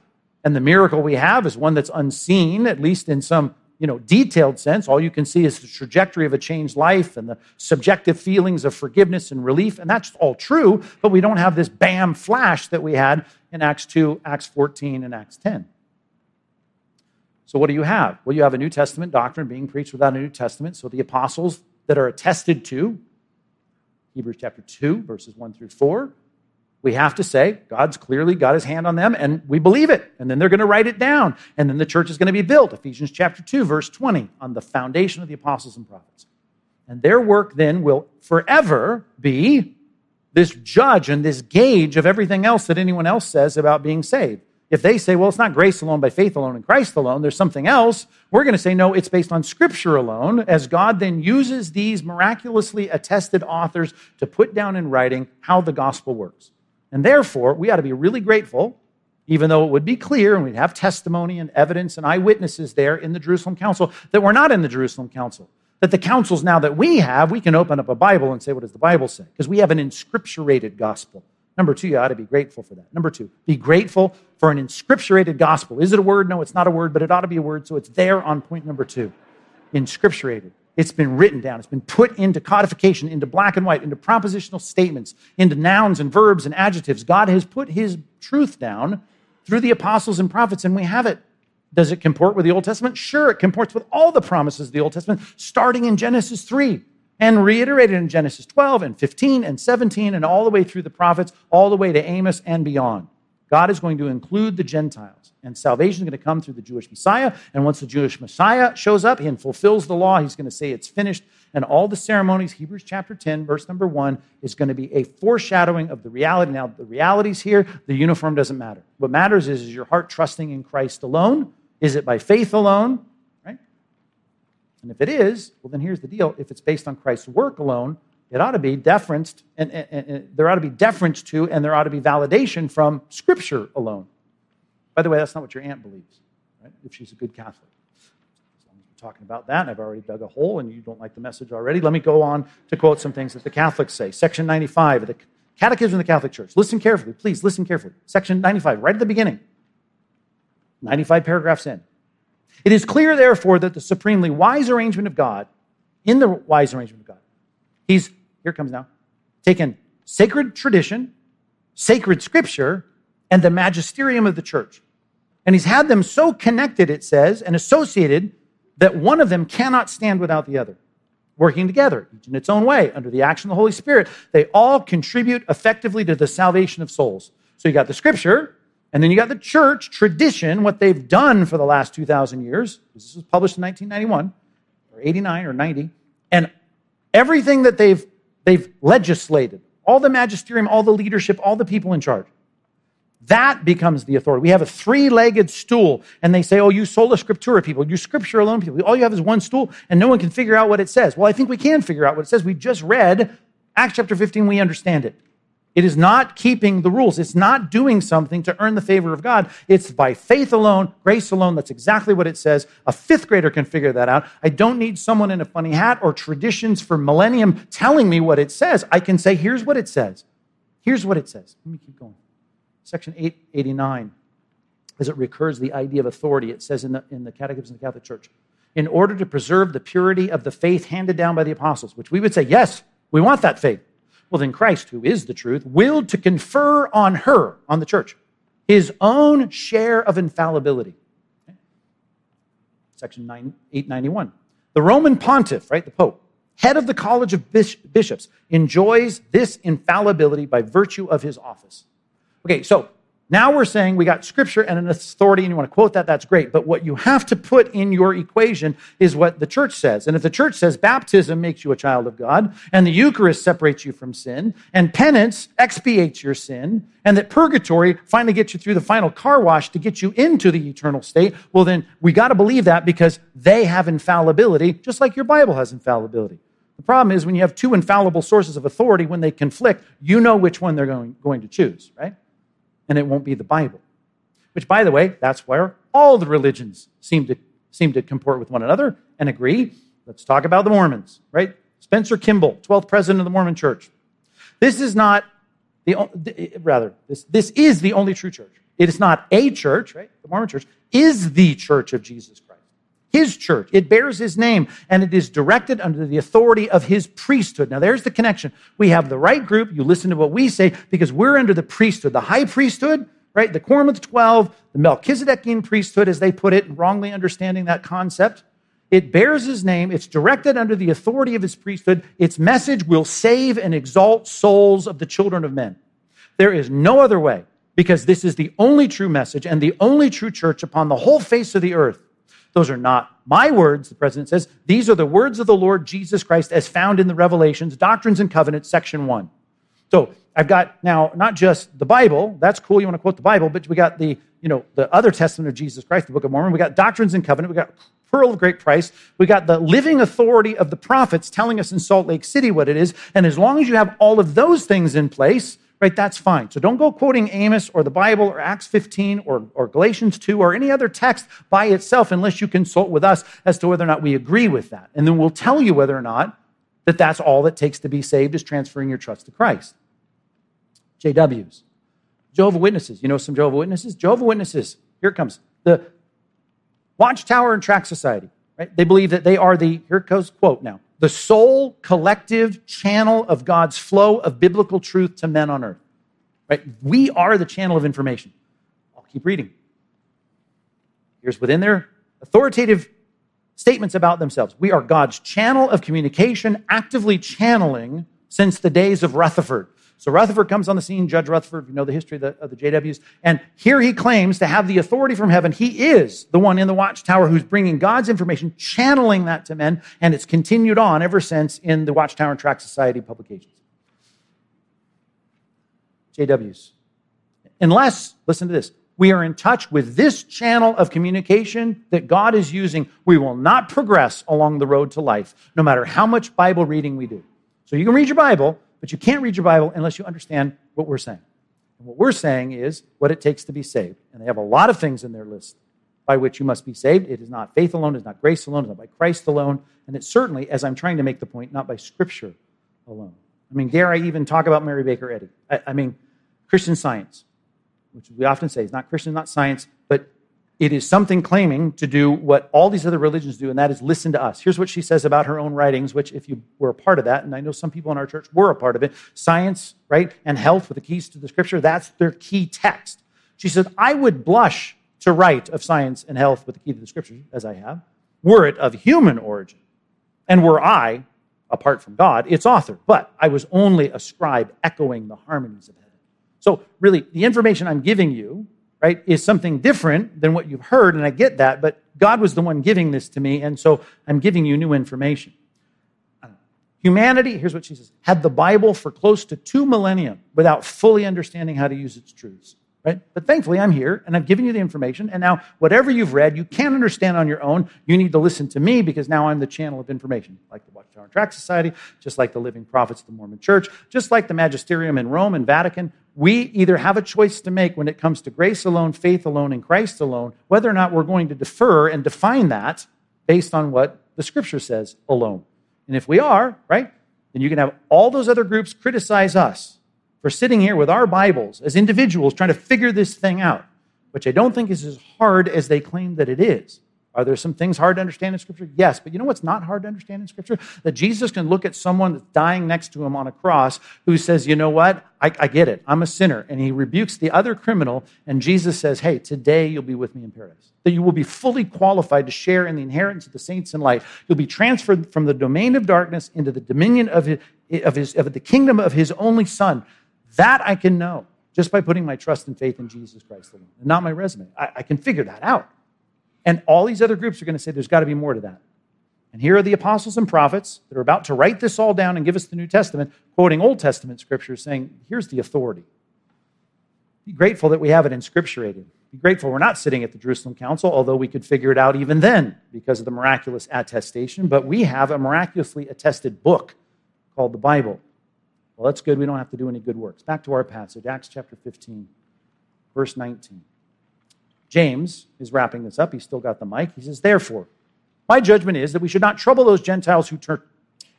and the miracle we have is one that's unseen, at least in some you know, detailed sense. All you can see is the trajectory of a changed life and the subjective feelings of forgiveness and relief, and that's all true, but we don't have this bam flash that we had in Acts 2, Acts 14, and Acts 10. So, what do you have? Well, you have a New Testament doctrine being preached without a New Testament. So, the apostles that are attested to, Hebrews chapter 2, verses 1 through 4, we have to say God's clearly got his hand on them and we believe it. And then they're going to write it down. And then the church is going to be built. Ephesians chapter 2, verse 20, on the foundation of the apostles and prophets. And their work then will forever be this judge and this gauge of everything else that anyone else says about being saved. If they say, well, it's not grace alone by faith alone in Christ alone, there's something else, we're going to say, no, it's based on Scripture alone, as God then uses these miraculously attested authors to put down in writing how the gospel works. And therefore, we ought to be really grateful, even though it would be clear and we'd have testimony and evidence and eyewitnesses there in the Jerusalem Council, that we're not in the Jerusalem Council. That the councils now that we have, we can open up a Bible and say, what does the Bible say? Because we have an inscripturated gospel. Number two, you ought to be grateful for that. Number two, be grateful for an inscripturated gospel. Is it a word? No, it's not a word, but it ought to be a word, so it's there on point number two. Inscripturated. It's been written down. It's been put into codification, into black and white, into propositional statements, into nouns and verbs and adjectives. God has put his truth down through the apostles and prophets, and we have it. Does it comport with the Old Testament? Sure, it comports with all the promises of the Old Testament, starting in Genesis 3 and reiterated in Genesis 12 and 15 and 17 and all the way through the prophets, all the way to Amos and beyond. God is going to include the Gentiles, and salvation is going to come through the Jewish Messiah. And once the Jewish Messiah shows up and fulfills the law, he's going to say it's finished. And all the ceremonies, Hebrews chapter 10, verse number 1, is going to be a foreshadowing of the reality. Now, the reality's here, the uniform doesn't matter. What matters is, is your heart trusting in Christ alone? Is it by faith alone? And if it is, well, then here's the deal. If it's based on Christ's work alone, it ought to be deferenced, and, and, and, there ought to be deference to, and there ought to be validation from Scripture alone. By the way, that's not what your aunt believes, right? If she's a good Catholic. As long as we're talking about that, and I've already dug a hole, and you don't like the message already, let me go on to quote some things that the Catholics say. Section 95 of the Catechism of the Catholic Church. Listen carefully, please listen carefully. Section 95, right at the beginning, 95 paragraphs in. It is clear, therefore, that the supremely wise arrangement of God, in the wise arrangement of God, he's, here comes now, taken sacred tradition, sacred scripture, and the magisterium of the church. And he's had them so connected, it says, and associated that one of them cannot stand without the other. Working together, each in its own way, under the action of the Holy Spirit, they all contribute effectively to the salvation of souls. So you got the scripture, and then you got the church tradition, what they've done for the last 2,000 years. This was published in 1991 or 89 or 90. And everything that they've, they've legislated, all the magisterium, all the leadership, all the people in charge, that becomes the authority. We have a three legged stool, and they say, Oh, you sola scriptura people, you scripture alone people. All you have is one stool, and no one can figure out what it says. Well, I think we can figure out what it says. We just read Acts chapter 15, we understand it. It is not keeping the rules. It's not doing something to earn the favor of God. It's by faith alone, grace alone. That's exactly what it says. A fifth grader can figure that out. I don't need someone in a funny hat or traditions for millennium telling me what it says. I can say, here's what it says. Here's what it says. Let me keep going. Section 889, as it recurs the idea of authority, it says in the, in the Catechism of the Catholic Church, in order to preserve the purity of the faith handed down by the apostles, which we would say, yes, we want that faith. Well, then Christ, who is the truth, willed to confer on her, on the church, his own share of infallibility. Section 9, 891. The Roman pontiff, right, the Pope, head of the College of Bishops, enjoys this infallibility by virtue of his office. Okay, so now we're saying we got scripture and an authority, and you want to quote that, that's great. But what you have to put in your equation is what the church says. And if the church says baptism makes you a child of God, and the Eucharist separates you from sin, and penance expiates your sin, and that purgatory finally gets you through the final car wash to get you into the eternal state, well, then we got to believe that because they have infallibility, just like your Bible has infallibility. The problem is when you have two infallible sources of authority, when they conflict, you know which one they're going, going to choose, right? And it won't be the Bible. Which, by the way, that's where all the religions seem to, seem to comport with one another and agree. Let's talk about the Mormons, right? Spencer Kimball, 12th president of the Mormon church. This is not the, rather, this, this is the only true church. It is not a church, right? The Mormon church is the church of Jesus Christ. His church. It bears his name and it is directed under the authority of his priesthood. Now, there's the connection. We have the right group. You listen to what we say because we're under the priesthood, the high priesthood, right? The Quorum of the Twelve, the Melchizedekian priesthood, as they put it, wrongly understanding that concept. It bears his name. It's directed under the authority of his priesthood. Its message will save and exalt souls of the children of men. There is no other way because this is the only true message and the only true church upon the whole face of the earth those are not my words, the president says. These are the words of the Lord Jesus Christ as found in the Revelations, Doctrines and Covenants, section one. So I've got now not just the Bible, that's cool, you want to quote the Bible, but we got the, you know, the other testament of Jesus Christ, the Book of Mormon. We got Doctrines and Covenant. We got Pearl of Great Price. We got the living authority of the prophets telling us in Salt Lake City what it is. And as long as you have all of those things in place, right, that's fine. So don't go quoting Amos or the Bible or Acts 15 or, or Galatians 2 or any other text by itself unless you consult with us as to whether or not we agree with that. And then we'll tell you whether or not that that's all it takes to be saved is transferring your trust to Christ. JWs. Jehovah Witnesses. You know some Jehovah Witnesses? Jehovah Witnesses. Here it comes. The Watchtower and Tract Society. Right? They believe that they are the, here goes, quote now, the sole collective channel of God's flow of biblical truth to men on earth. Right? We are the channel of information. I'll keep reading. Here's within their authoritative statements about themselves. We are God's channel of communication, actively channeling since the days of Rutherford. So Rutherford comes on the scene, Judge Rutherford, you know the history of the, of the, JWs, and here he claims to have the authority from heaven. He is the one in the watchtower who's bringing God's information, channeling that to men, and it's continued on ever since in the Watchtower and Tract Society publications. JWs. Unless, listen to this, we are in touch with this channel of communication that God is using, we will not progress along the road to life, no matter how much Bible reading we do. So you can read your Bible, but you can't read your Bible unless you understand what we're saying. And what we're saying is what it takes to be saved. And they have a lot of things in their list by which you must be saved. It is not faith alone, it is not grace alone, it is not by Christ alone. And it's certainly, as I'm trying to make the point, not by Scripture alone. I mean, dare I even talk about Mary Baker Eddy? I, I mean, Christian science, which we often say is not Christian, not science, it is something claiming to do what all these other religions do, and that is listen to us. Here's what she says about her own writings, which, if you were a part of that, and I know some people in our church were a part of it science, right, and health with the keys to the scripture, that's their key text. She says, I would blush to write of science and health with the key to the scripture, as I have, were it of human origin, and were I, apart from God, its author. But I was only a scribe echoing the harmonies of heaven. So, really, the information I'm giving you right, is something different than what you've heard, and I get that, but God was the one giving this to me, and so I'm giving you new information. Humanity, here's what she says, had the Bible for close to two millennia without fully understanding how to use its truths. Right? But thankfully, I'm here and I've given you the information. And now, whatever you've read, you can't understand on your own. You need to listen to me because now I'm the channel of information, like the Watchtower and Tract Society, just like the Living Prophets of the Mormon Church, just like the Magisterium in Rome and Vatican. We either have a choice to make when it comes to grace alone, faith alone, and Christ alone, whether or not we're going to defer and define that based on what the Scripture says alone. And if we are, right, then you can have all those other groups criticize us for sitting here with our Bibles as individuals trying to figure this thing out, which I don't think is as hard as they claim that it is. Are there some things hard to understand in Scripture? Yes, but you know what's not hard to understand in Scripture? That Jesus can look at someone that's dying next to him on a cross who says, You know what? I, I, get it. I'm a sinner. And he rebukes the other criminal, and Jesus says, Hey, today you'll be with me in paradise. That you will be fully qualified to share in the inheritance of the saints in light. You'll be transferred from the domain of darkness into the dominion of, his, of, his, of the kingdom of his only Son. That I can know just by putting my trust and faith in Jesus Christ alone, and not my resume. I, I can figure that out. And all these other groups are going to say there's got to be more to that. And here are the apostles and prophets that are about to write this all down and give us the New Testament, quoting Old Testament scriptures, saying, here's the authority. Be grateful that we have it inscripturated. Be grateful we're not sitting at the Jerusalem Council, although we could figure it out even then because of the miraculous attestation. But we have a miraculously attested book called the Bible. Well, that's good. We don't have to do any good works. Back to our passage, Acts chapter 15, verse 19. James is wrapping this up. He's still got the mic. He says, Therefore, my judgment is that we should not trouble those Gentiles who turn,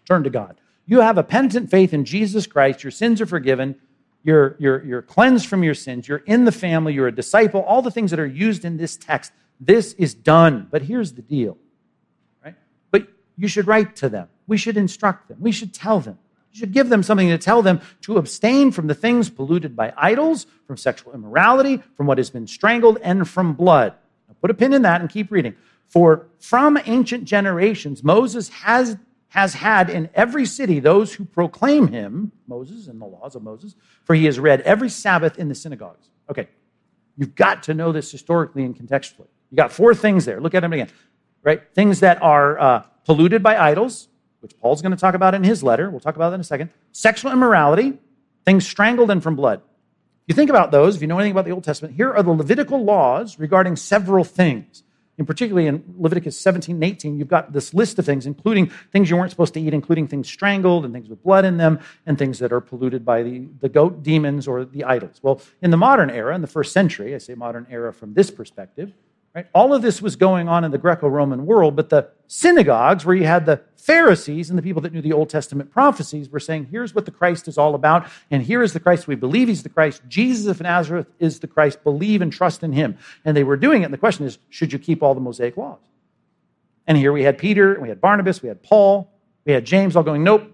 turn to God. You have a penitent faith in Jesus Christ. Your sins are forgiven. You're, you're, you're cleansed from your sins. You're in the family. You're a disciple. All the things that are used in this text. This is done. But here's the deal, right? But you should write to them. We should instruct them. We should tell them. You should give them something to tell them to abstain from the things polluted by idols, from sexual immorality, from what has been strangled, and from blood. Now put a pin in that and keep reading. For from ancient generations, Moses has, has had in every city those who proclaim him, Moses and the laws of Moses, for he has read every Sabbath in the synagogues. Okay, you've got to know this historically and contextually. You got four things there. Look at them again, right? Things that are uh, polluted by idols, which Paul's going to talk about in his letter. We'll talk about that in a second. Sexual immorality, things strangled and from blood. If You think about those, if you know anything about the Old Testament, here are the Levitical laws regarding several things. In particularly in Leviticus 17 and 18, you've got this list of things, including things you weren't supposed to eat, including things strangled and things with blood in them, and things that are polluted by the, the goat demons or the idols. Well, in the modern era, in the first century, I say modern era from this perspective, Right? All of this was going on in the Greco Roman world, but the synagogues, where you had the Pharisees and the people that knew the Old Testament prophecies, were saying, here's what the Christ is all about, and here is the Christ. We believe he's the Christ. Jesus of Nazareth is the Christ. Believe and trust in him. And they were doing it. And the question is, should you keep all the Mosaic laws? And here we had Peter, we had Barnabas, we had Paul, we had James all going, nope.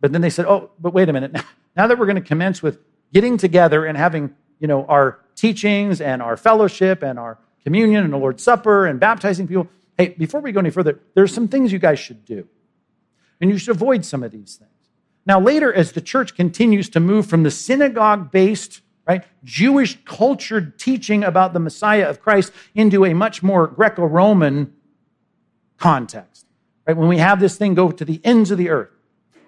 But then they said, oh, but wait a minute. Now that we're going to commence with getting together and having, you know, our teachings and our fellowship and our communion and the Lord's Supper and baptizing people. Hey, before we go any further, there's some things you guys should do. And you should avoid some of these things. Now, later, as the church continues to move from the synagogue based, right, Jewish cultured teaching about the Messiah of Christ into a much more Greco Roman context, right, when we have this thing go to the ends of the earth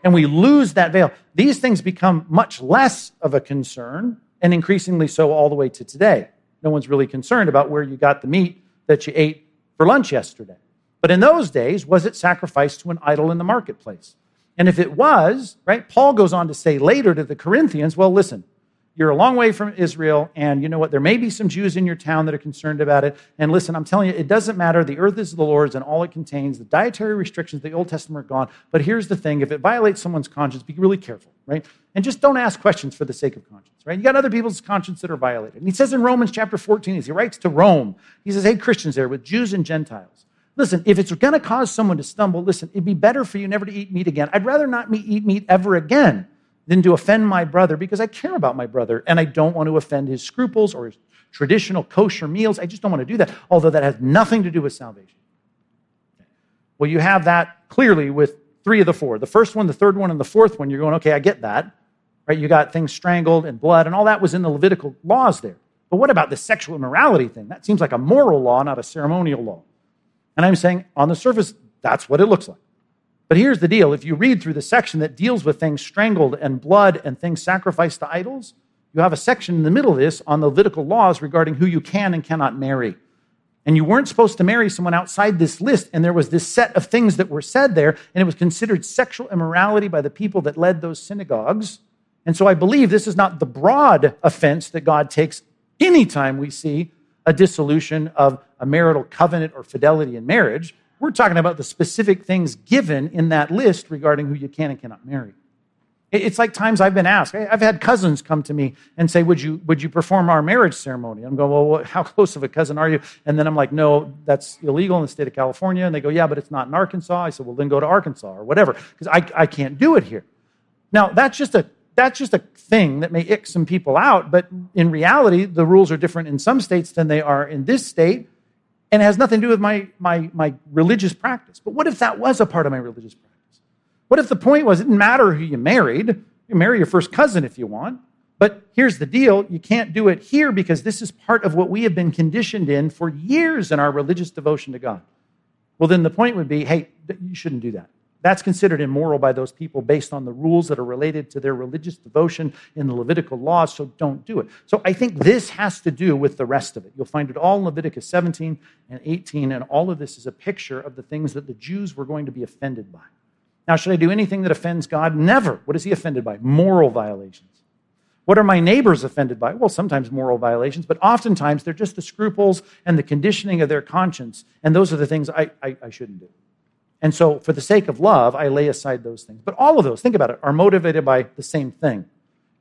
and we lose that veil, these things become much less of a concern and increasingly so all the way to today. No one's really concerned about where you got the meat that you ate for lunch yesterday. But in those days, was it sacrificed to an idol in the marketplace? And if it was, right, Paul goes on to say later to the Corinthians, well, listen, you're a long way from Israel, and you know what? There may be some Jews in your town that are concerned about it. And listen, I'm telling you, it doesn't matter. The earth is the Lord's and all it contains. The dietary restrictions of the Old Testament are gone. But here's the thing if it violates someone's conscience, be really careful, right? And just don't ask questions for the sake of conscience, right? You got other people's conscience that are violated. And he says in Romans chapter 14, as he writes to Rome, he says, Hey, Christians there with Jews and Gentiles. Listen, if it's going to cause someone to stumble, listen, it'd be better for you never to eat meat again. I'd rather not eat meat ever again than to offend my brother because I care about my brother and I don't want to offend his scruples or his traditional kosher meals. I just don't want to do that, although that has nothing to do with salvation. Well, you have that clearly with three of the four. The first one, the third one, and the fourth one, you're going, okay, I get that. Right? You got things strangled and blood, and all that was in the Levitical laws there. But what about the sexual immorality thing? That seems like a moral law, not a ceremonial law. And I'm saying, on the surface, that's what it looks like. But here's the deal if you read through the section that deals with things strangled and blood and things sacrificed to idols, you have a section in the middle of this on the Levitical laws regarding who you can and cannot marry. And you weren't supposed to marry someone outside this list, and there was this set of things that were said there, and it was considered sexual immorality by the people that led those synagogues. And so I believe this is not the broad offense that God takes anytime we see a dissolution of a marital covenant or fidelity in marriage. We're talking about the specific things given in that list regarding who you can and cannot marry. It's like times I've been asked. I've had cousins come to me and say, "Would you would you perform our marriage ceremony?" I'm going, "Well, how close of a cousin are you?" And then I'm like, "No, that's illegal in the state of California." And they go, "Yeah, but it's not in Arkansas." I said, "Well, then go to Arkansas or whatever, because I, I can't do it here." Now that's just a that's just a thing that may ick some people out, but in reality, the rules are different in some states than they are in this state and it has nothing to do with my, my, my religious practice. But what if that was a part of my religious practice? What if the point was it didn't matter who you married? You marry your first cousin if you want. But here's the deal you can't do it here because this is part of what we have been conditioned in for years in our religious devotion to God. Well, then the point would be hey, you shouldn't do that. That's considered immoral by those people based on the rules that are related to their religious devotion in the Levitical law, so don't do it. So I think this has to do with the rest of it. You'll find it all in Leviticus 17 and 18, and all of this is a picture of the things that the Jews were going to be offended by. Now, should I do anything that offends God? Never. What is he offended by? Moral violations. What are my neighbors offended by? Well, sometimes moral violations, but oftentimes they're just the scruples and the conditioning of their conscience, and those are the things I, I, I shouldn't do. And so, for the sake of love, I lay aside those things. But all of those, think about it, are motivated by the same thing.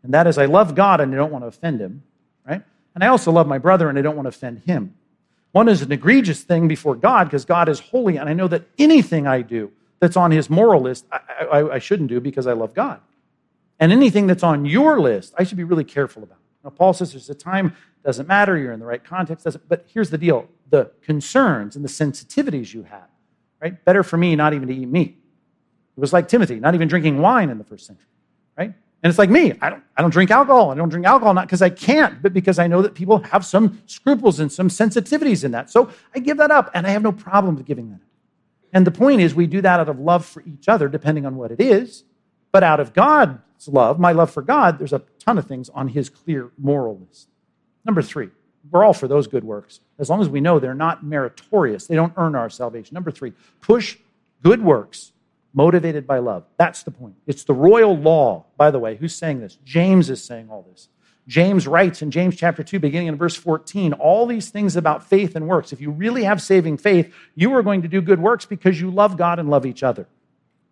And that is, I love God and I don't want to offend him, right? And I also love my brother and I don't want to offend him. One is an egregious thing before God because God is holy, and I know that anything I do that's on his moral list, I, I, I shouldn't do because I love God. And anything that's on your list, I should be really careful about. Now, Paul says there's a time, doesn't matter, you're in the right context, doesn't, but here's the deal the concerns and the sensitivities you have right? Better for me not even to eat meat. It was like Timothy, not even drinking wine in the first century, right? And it's like me. I don't, I don't drink alcohol. I don't drink alcohol not because I can't, but because I know that people have some scruples and some sensitivities in that. So I give that up, and I have no problem with giving that up. And the point is, we do that out of love for each other, depending on what it is. But out of God's love, my love for God, there's a ton of things on his clear moral list. Number three, we're all for those good works, as long as we know they're not meritorious. They don't earn our salvation. Number three, push good works motivated by love. That's the point. It's the royal law, by the way. Who's saying this? James is saying all this. James writes in James chapter 2, beginning in verse 14, all these things about faith and works. If you really have saving faith, you are going to do good works because you love God and love each other.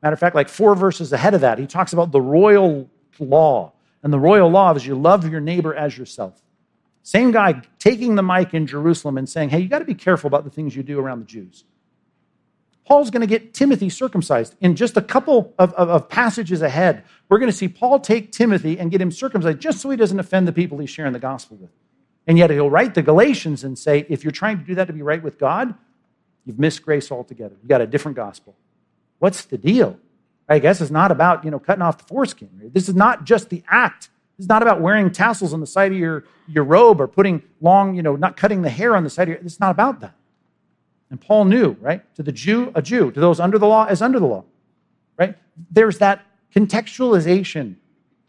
Matter of fact, like four verses ahead of that, he talks about the royal law. And the royal law is you love your neighbor as yourself. Same guy taking the mic in Jerusalem and saying, hey, you got to be careful about the things you do around the Jews. Paul's going to get Timothy circumcised. In just a couple of, of, of, passages ahead, we're going to see Paul take Timothy and get him circumcised just so he doesn't offend the people he's sharing the gospel with. And yet he'll write the Galatians and say, if you're trying to do that to be right with God, you've missed grace altogether. You've got a different gospel. What's the deal? I guess it's not about, you know, cutting off the foreskin. This is not just the act. Is not about wearing tassels on the side of your, your robe or putting long, you know, not cutting the hair on the side of your. It's not about that. And Paul knew, right? To the Jew, a Jew. To those under the law, as under the law, right? There's that contextualization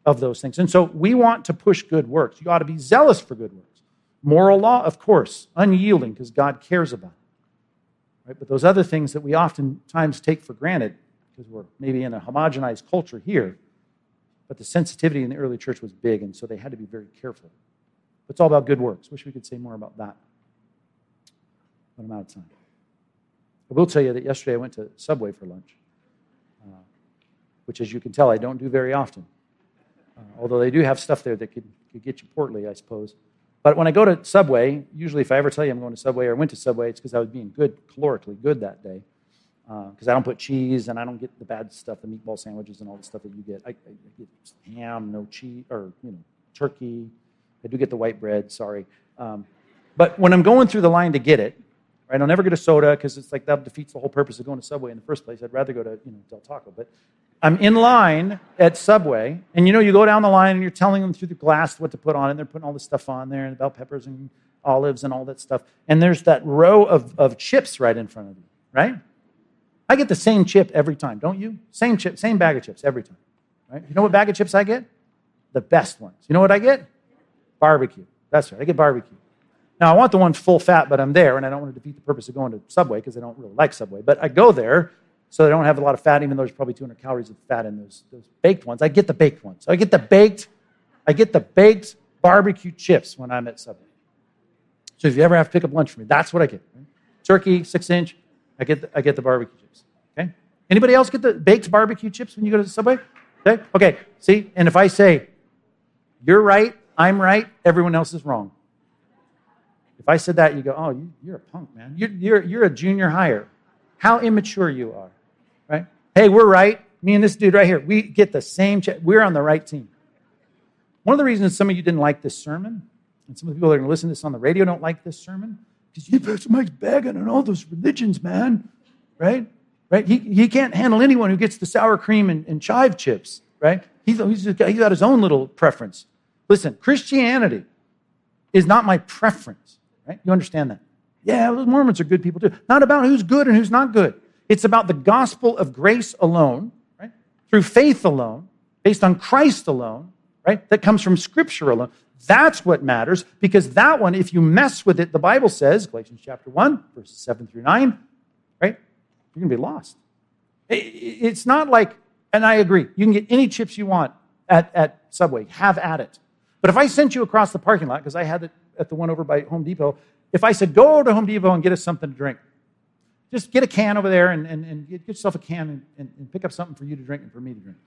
of those things. And so we want to push good works. You ought to be zealous for good works. Moral law, of course, unyielding because God cares about it. Right? But those other things that we oftentimes take for granted because we're maybe in a homogenized culture here, but the sensitivity in the early church was big, and so they had to be very careful. It's all about good works. Wish we could say more about that. But I'm out of time. I will tell you that yesterday I went to Subway for lunch, uh, which, as you can tell, I don't do very often. Uh, although they do have stuff there that could, could get you portly, I suppose. But when I go to Subway, usually if I ever tell you I'm going to Subway or went to Subway, it's because I was being good, calorically good that day. Because uh, I don't put cheese and I don't get the bad stuff, the meatball sandwiches and all the stuff that you get. I, I get ham, no cheese, or you know, turkey. I do get the white bread. Sorry. Um, but when I'm going through the line to get it, Right? I'll never get a soda because it's like that defeats the whole purpose of going to Subway in the first place. I'd rather go to you know Del Taco. But I'm in line at Subway, and you know you go down the line and you're telling them through the glass what to put on, and they're putting all this stuff on there, and bell peppers and olives and all that stuff. And there's that row of, of chips right in front of you, right? I get the same chip every time, don't you? Same chip, same bag of chips every time. Right? You know what bag of chips I get? The best ones. You know what I get? Barbecue. That's right. I get barbecue. Now, I want the one full fat, but I'm there, and I don't want to defeat the purpose of going to Subway because I don't really like Subway. But I go there so they don't have a lot of fat, even though there's probably 200 calories of fat in those, those baked ones. I get the baked ones. I get the baked, I get the baked barbecue chips when I'm at Subway. So if you ever have to pick up lunch for me, that's what I get. Right? Turkey, six inch. I get the, I get the barbecue chips. Okay. Anybody else get the baked barbecue chips when you go to the Subway? Okay. Okay. See, and if I say you're right, I'm right, everyone else is wrong. If I said that, you go, oh, you, are a punk, man. You're, you're, you're a junior higher. How immature you are, right? Hey, we're right. Me and this dude right here, we get the same. We're on the right team. One of the reasons some of you didn't like this sermon, and some of the people that are going to listen to this on the radio don't like this sermon, because you Pastor Mike's bagging on all those religions, man, right? Right? He, he can't handle anyone who gets the sour cream and, and chive chips, right? He's, he's, he's got his own little preference. Listen, Christianity is not my preference. Right? You understand that? Yeah, those Mormons are good people too. Not about who's good and who's not good. It's about the gospel of grace alone, right? Through faith alone, based on Christ alone, right? That comes from Scripture alone. That's what matters because that one, if you mess with it, the Bible says, Galatians chapter 1, verses 7 through 9, right? You're going to be lost. It's not like, and I agree, you can get any chips you want at, at Subway, have at it. But if I sent you across the parking lot, because I had it at the one over by Home Depot, if I said, go to Home Depot and get us something to drink, just get a can over there and, and, and get yourself a can and, and, and, pick up something for you to drink and for me to drink.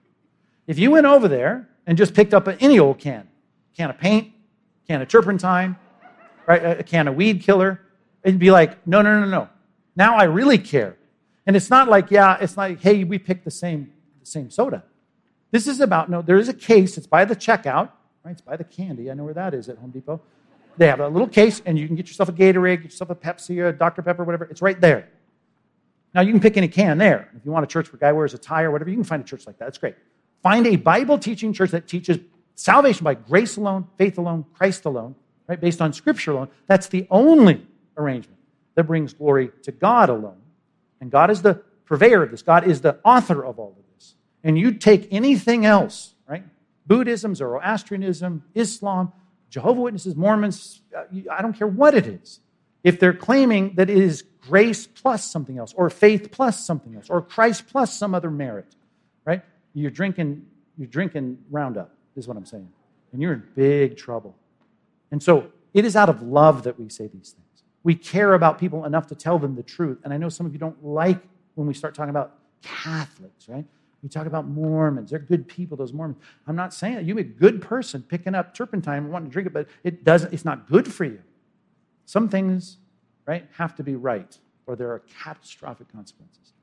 If you went over there and just picked up any old can, can of paint, can of turpentine, right, a can of weed killer, it'd be like, no, no, no, no. Now I really care. And it's not like, yeah, it's like, hey, we picked the same, the same soda. This is about, no, there is a case, it's by the checkout, right? It's by the candy. I know where that is at Home Depot. They have a little case, and you can get yourself a Gatorade, get yourself a Pepsi, or a Dr. Pepper, whatever. It's right there. Now, you can pick any can there. If you want a church where a guy wears a tie or whatever, you can find a church like that. That's great. Find a Bible teaching church that teaches salvation by grace alone, faith alone, Christ alone, right? Based on Scripture alone. That's the only arrangement that brings glory to God alone. And God is the purveyor of this, God is the author of all of this. And you take anything else, right? Buddhism, Zoroastrianism, Islam, Jehovah Witnesses, Mormons, uh, I don't care what it is. If they're claiming that it is grace plus something else, or faith plus something else, or Christ plus some other merit, right? You're drinking, you're drinking Roundup, is what I'm saying. And you're in big trouble. And so it is out of love that we say these things. We care about people enough to tell them the truth. And I know some of you don't like when we start talking about Catholics, right? We talk about Mormons. They're good people, those Mormons. I'm not saying that. You're a good person picking up turpentine and wanting to drink it, but it doesn't, it's not good for you. Some things, right, have to be right, or there are catastrophic consequences.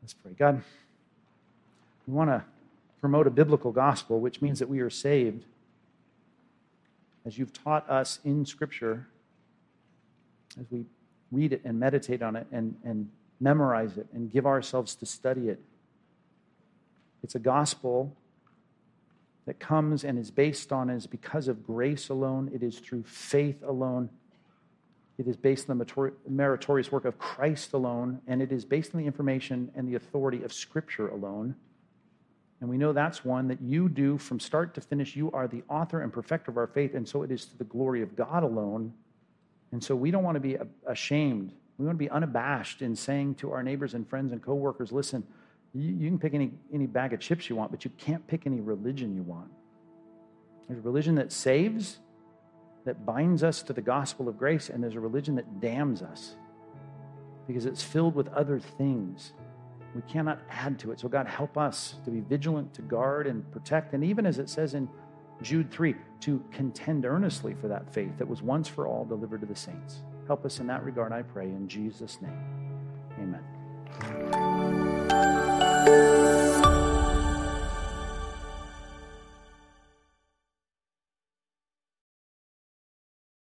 Let's pray. God, we want to promote a biblical gospel, which means that we are saved as you've taught us in Scripture, as we read it and meditate on it and, and memorize it and give ourselves to study it. It's a gospel that comes and is based on is because of grace alone, it is through faith alone. It is based on the meritorious work of Christ alone, and it is based on the information and the authority of Scripture alone. And we know that's one that you do from start to finish. You are the author and perfecter of our faith, and so it is to the glory of God alone. And so we don't want to be ashamed. We want to be unabashed in saying to our neighbors and friends and coworkers, listen, you, can pick any, any bag of chips you want, but you can't pick any religion you want. There's a religion that saves, that binds us to the gospel of grace, and there's a religion that damns us because it's filled with other things we cannot add to it. So, God, help us to be vigilant, to guard and protect. And even as it says in Jude 3, to contend earnestly for that faith that was once for all delivered to the saints. Help us in that regard, I pray, in Jesus' name. Amen.